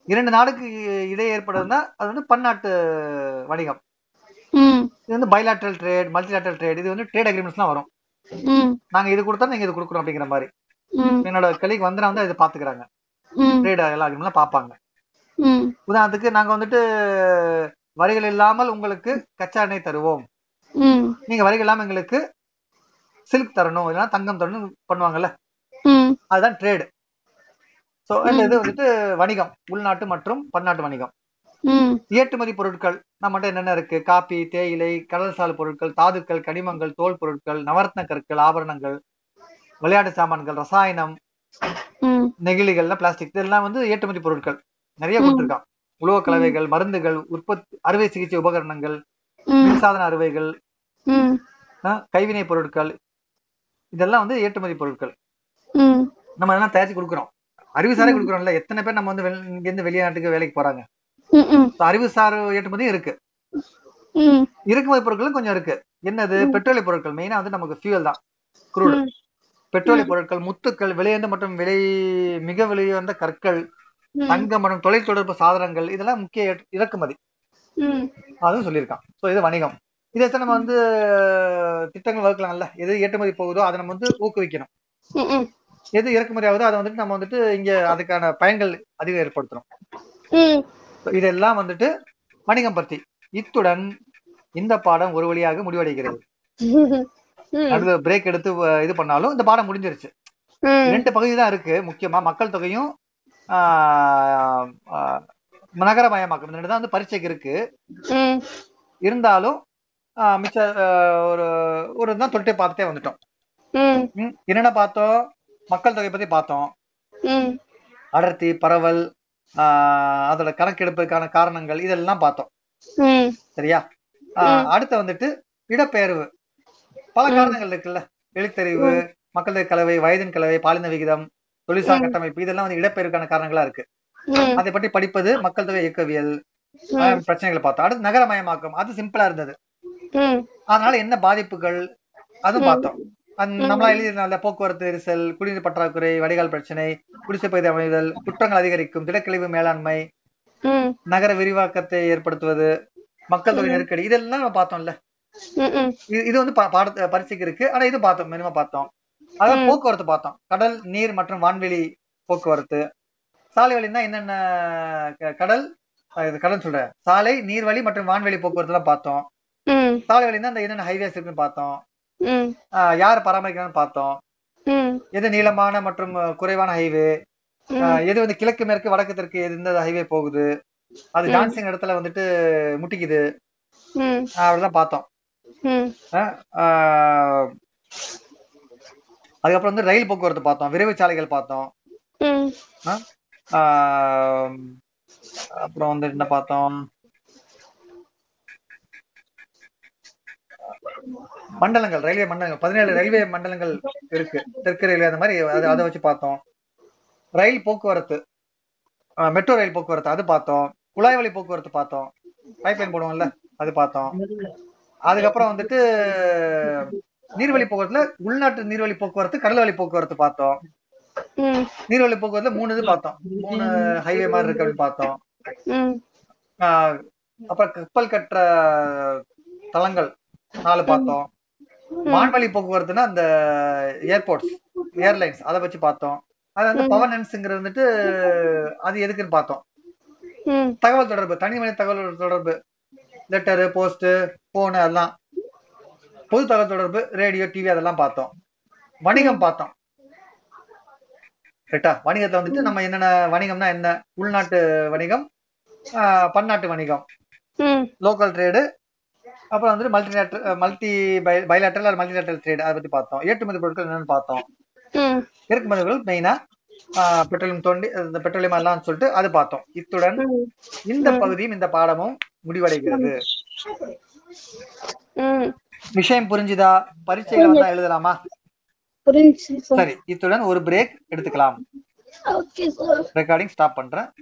இரண்டு நாடுக்கு இடையே ஏற்படுதுன்னா அது வந்து பன்னாட்டு வணிகம். இது வந்து பைலாட்ரல் ட்ரேட் மல்டிலாட்ரல் ட்ரேட் இது வந்து ட்ரேட் அக்ரிமெண்ட்ஸ்லாம் வரும். நாங்க இது கொடுத்தா நீங்க இது கொடுக்குறோம் அப்படிங்கிற மாதிரி. என்னோட கலிக் வந்தனா வந்து இதை பாத்துக்கிறாங்க. ட்ரேட் எல்லா அக்ரிமெண்ட்லாம் பார்ப்பாங்க ம். உதாரணத்துக்கு நாங்க வந்துட்டு வரிகள் இல்லாமல் உங்களுக்கு கச்சா எண்ணெய் தருவோம். நீங்க வரிகள் இல்லாம எங்களுக்கு சில்க் தரணும் இல்லைன்னா தங்கம் தரணும் பண்ணுவாங்கல்ல. அதுதான் ட்ரேடு ஸோ இது வந்துட்டு வணிகம் உள்நாட்டு மற்றும் பன்னாட்டு வணிகம். ஏற்றுமதி பொருட்கள் நம்மகிட்ட என்னென்ன இருக்கு? காபி தேயிலை கடல்சார் பொருட்கள் தாதுக்கள் கனிமங்கள் தோல் பொருட்கள் நவரத்ன கற்கள் ஆபரணங்கள் விளையாட்டு சாமான்கள் ரசாயனம் நெகிழிகள்லாம் பிளாஸ்டிக் இதெல்லாம் வந்து ஏற்றுமதி பொருட்கள். நிறைய கொடுத்துருக்கான். உலோக கலவைகள் மருந்துகள் உற்பத்தி அறுவை சிகிச்சை உபகரணங்கள் மின்சாதன அறுவைகள் கைவினை பொருட்கள். இதெல்லாம் வந்து ஏற்றுமதி பொருட்கள். நம்ம அதெல்லாம் தயாரிச்சு கொடுக்குறோம். அறிவுசாரே கொடுக்குறோம்ல. எத்தனை பேர் நம்ம வந்து இங்கிருந்து வெளிநாட்டுக்கு வேலைக்கு போறாங்க? அறிவுசார் ஏற்றுமதியும் இருக்கு. இறக்குமதி பொருட்களும் கொஞ்சம் இருக்கு. என்னது? பெட்ரோலிய பொருட்கள். மெயினா வந்து நமக்கு ஃபியூல் தான். குரூடு. பெட்ரோலிய பொருட்கள் முத்துக்கள் விலையுயர்ந்த மற்றும் விலை மிக விலையுயர்ந்த கற்கள். தங்கம் மற்றும் தொலைத்தொடர்பு சாதனங்கள் இதெல்லாம் முக்கிய இறக்குமதி. அதுவும் சொல்லியிருக்கான். ஸோ இது வணிகம். இதை நம்ம வந்து திட்டங்கள் வகுக்கலாம்ல. எது ஏற்றுமதி போகுதோ அதை நம்ம வந்து ஊக்குவிக்கணும். எது இறக்குமதி ஆகுதோ அதை வந்துட்டு நம்ம வந்துட்டு இங்க அதுக்கான பயன்கள் அதிகம் ஏற்படுத்தணும். இதெல்லாம் வந்துட்டு வணிகம் பத்தி இத்துடன் இந்த பாடம் ஒரு வழியாக முடிவடைகிறது. நடுவில் பிரேக் எடுத்து இது பண்ணாலும் இந்த பாடம் முடிஞ்சிருச்சு. ரெண்டு பகுதி தான் இருக்கு முக்கியமா மக்கள் தொகையும் நகரமயமாக்கம். இந்த ரெண்டு தான் வந்து பரீட்சைக்கு இருக்கு. இருந்தாலும் மிச்ச ஒரு ஒரு தான் தொட்டே பார்த்துட்டே வந்துட்டோம். என்னென்ன பார்த்தோம்? மக்கள் தொகை பத்தி பார்த்தோம். அடர்த்தி பரவல் அதோட கணக்கெடுப்புக்கான காரணங்கள் இதெல்லாம் பார்த்தோம். சரியா? அடுத்து வந்துட்டு இடப்பெயர்வு. பல காரணங்கள் இருக்குல்ல. எழுத்தறிவு மக்கள் கலவை வயதின் கலவை பாலின விகிதம் தொழிற்சார் கட்டமைப்பு இதெல்லாம் வந்து இடப்பெயர்வுக்கான காரணங்களா இருக்கு. அதை பற்றி படிப்பது மக்கள் தொகை இயக்கவியல் பிரச்சனைகளை பார்த்தோம். அடுத்து நகரமயமாக்கம். அது சிம்பிளா இருந்தது. அதனால என்ன பாதிப்புகள்? அதுவும் பார்த்தோம். நம்மளா எழுதினால போக்குவரத்து நெரிசல் குடிநீர் பற்றாக்குறை வடிகால் பிரச்சனை குடிசை பகுதி அமைதல் குற்றங்கள் அதிகரிக்கும் திடக்கழிவு மேலாண்மை நகர விரிவாக்கத்தை ஏற்படுத்துவது மக்கள் தொகை நெருக்கடி இதெல்லாம் நம்ம பார்த்தோம்ல. இது வந்து பாட பரீட்சைக்கு இருக்கு. ஆனா இது பார்த்தோம் மினிமம் பார்த்தோம். அதான் போக்குவரத்து பார்த்தோம். கடல் நீர் மற்றும் வான்வெளி போக்குவரத்து. சாலை வழின்னா என்னென்ன கடல்? இது கடல் சொல்றேன் சாலை நீர்வழி மற்றும் வான்வெளி போக்குவரத்து எல்லாம் பார்த்தோம் சாலை வழின்னா அந்த என்னென்ன ஹைவேஸ் இருக்குன்னு பார்த்தோம். யார் பராமரிக்கிறான்னு பார்த்தோம். எது நீளமான மற்றும் குறைவான ஹைவே எது வந்து கிழக்கு மேற்கு வடக்கு தெற்கு எது எந்த ஹைவே போகுது? அது டான்சிங் இடத்துல வந்துட்டு முட்டிக்குது. அப்படிதான் பார்த்தோம். அதுக்கப்புறம் வந்து ரயில் போக்குவரத்து பார்த்தோம். விரைவு சாலைகள் பார்த்தோம் அப்புறம் வந்து என்ன பார்த்தோம்? மண்டலங்கள் ரயில்வே மண்டலங்கள் பதினேழு ரயில்வே மண்டலங்கள் இருக்கு. தெற்கு ரயில்வே அந்த மாதிரி அதை அதை வச்சு பார்த்தோம். ரயில் போக்குவரத்து மெட்ரோ ரயில் போக்குவரத்து அது பார்த்தோம். குழாய் வழி போக்குவரத்து பார்த்தோம். பைப்லைன் போடுவோம்ல அது பார்த்தோம். அதுக்கப்புறம் வந்துட்டு நீர்வழி போக்குவரத்துல உள்நாட்டு நீர்வழி போக்குவரத்து கடல் வழி போக்குவரத்து பார்த்தோம். நீர்வழி போக்குவரத்துல மூணு இது பார்த்தோம். மூணு ஹைவே மாதிரி இருக்கு அப்படின்னு பார்த்தோம். அப்புறம் கப்பல் கட்டுற தளங்கள் நாலு பார்த்தோம். வான்வழி போக்குவரத்துனா அந்த ஏர்போர்ட்ஸ் ஏர்லைன்ஸ் அதை வச்சு பார்த்தோம். அது வந்து பவர்னன்ஸ்ங்கிறது வந்துட்டு அது எதுக்குன்னு பார்த்தோம். தகவல் தொடர்பு தனி மனித தகவல் தொடர்பு லெட்டரு போஸ்ட் போனு அதெல்லாம். பொது தகவல் தொடர்பு ரேடியோ டிவி அதெல்லாம் பார்த்தோம். வணிகம் பார்த்தோம். ரைட்டா வணிகத்துல வந்துட்டு நம்ம என்னென்ன வணிகம்னா என்ன? உள்நாட்டு வணிகம் பன்னாட்டு வணிகம். லோக்கல் ட்ரேடு அப்புறம் வந்துட்டு மல்டி மல்டி பைலாட்டரல் அல்லது மல்டிலேட்டரல் ட்ரேட் அதை பத்தி பார்த்தோம். ஏற்றுமதி பொருட்கள் என்னன்னு பார்த்தோம். ம். இறக்குமதி பொருட்கள் மெயினா பெட்ரோலியம் தோண்டி இந்த பெட்ரோலியம் எல்லாம் சொல்லிட்டு அது பார்த்தோம். இத்துடன் இந்த பகுதியும் இந்த பாடமும் முடிவடைகிறது. விஷயம் புரிஞ்சுதா? பரீட்சைகள் வந்தா எழுதலாமா? சார் இத்துடன் ஒரு பிரேக் எடுத்துக்கலாம். ரெக்கார்டிங் ஸ்டாப் பண்றேன்.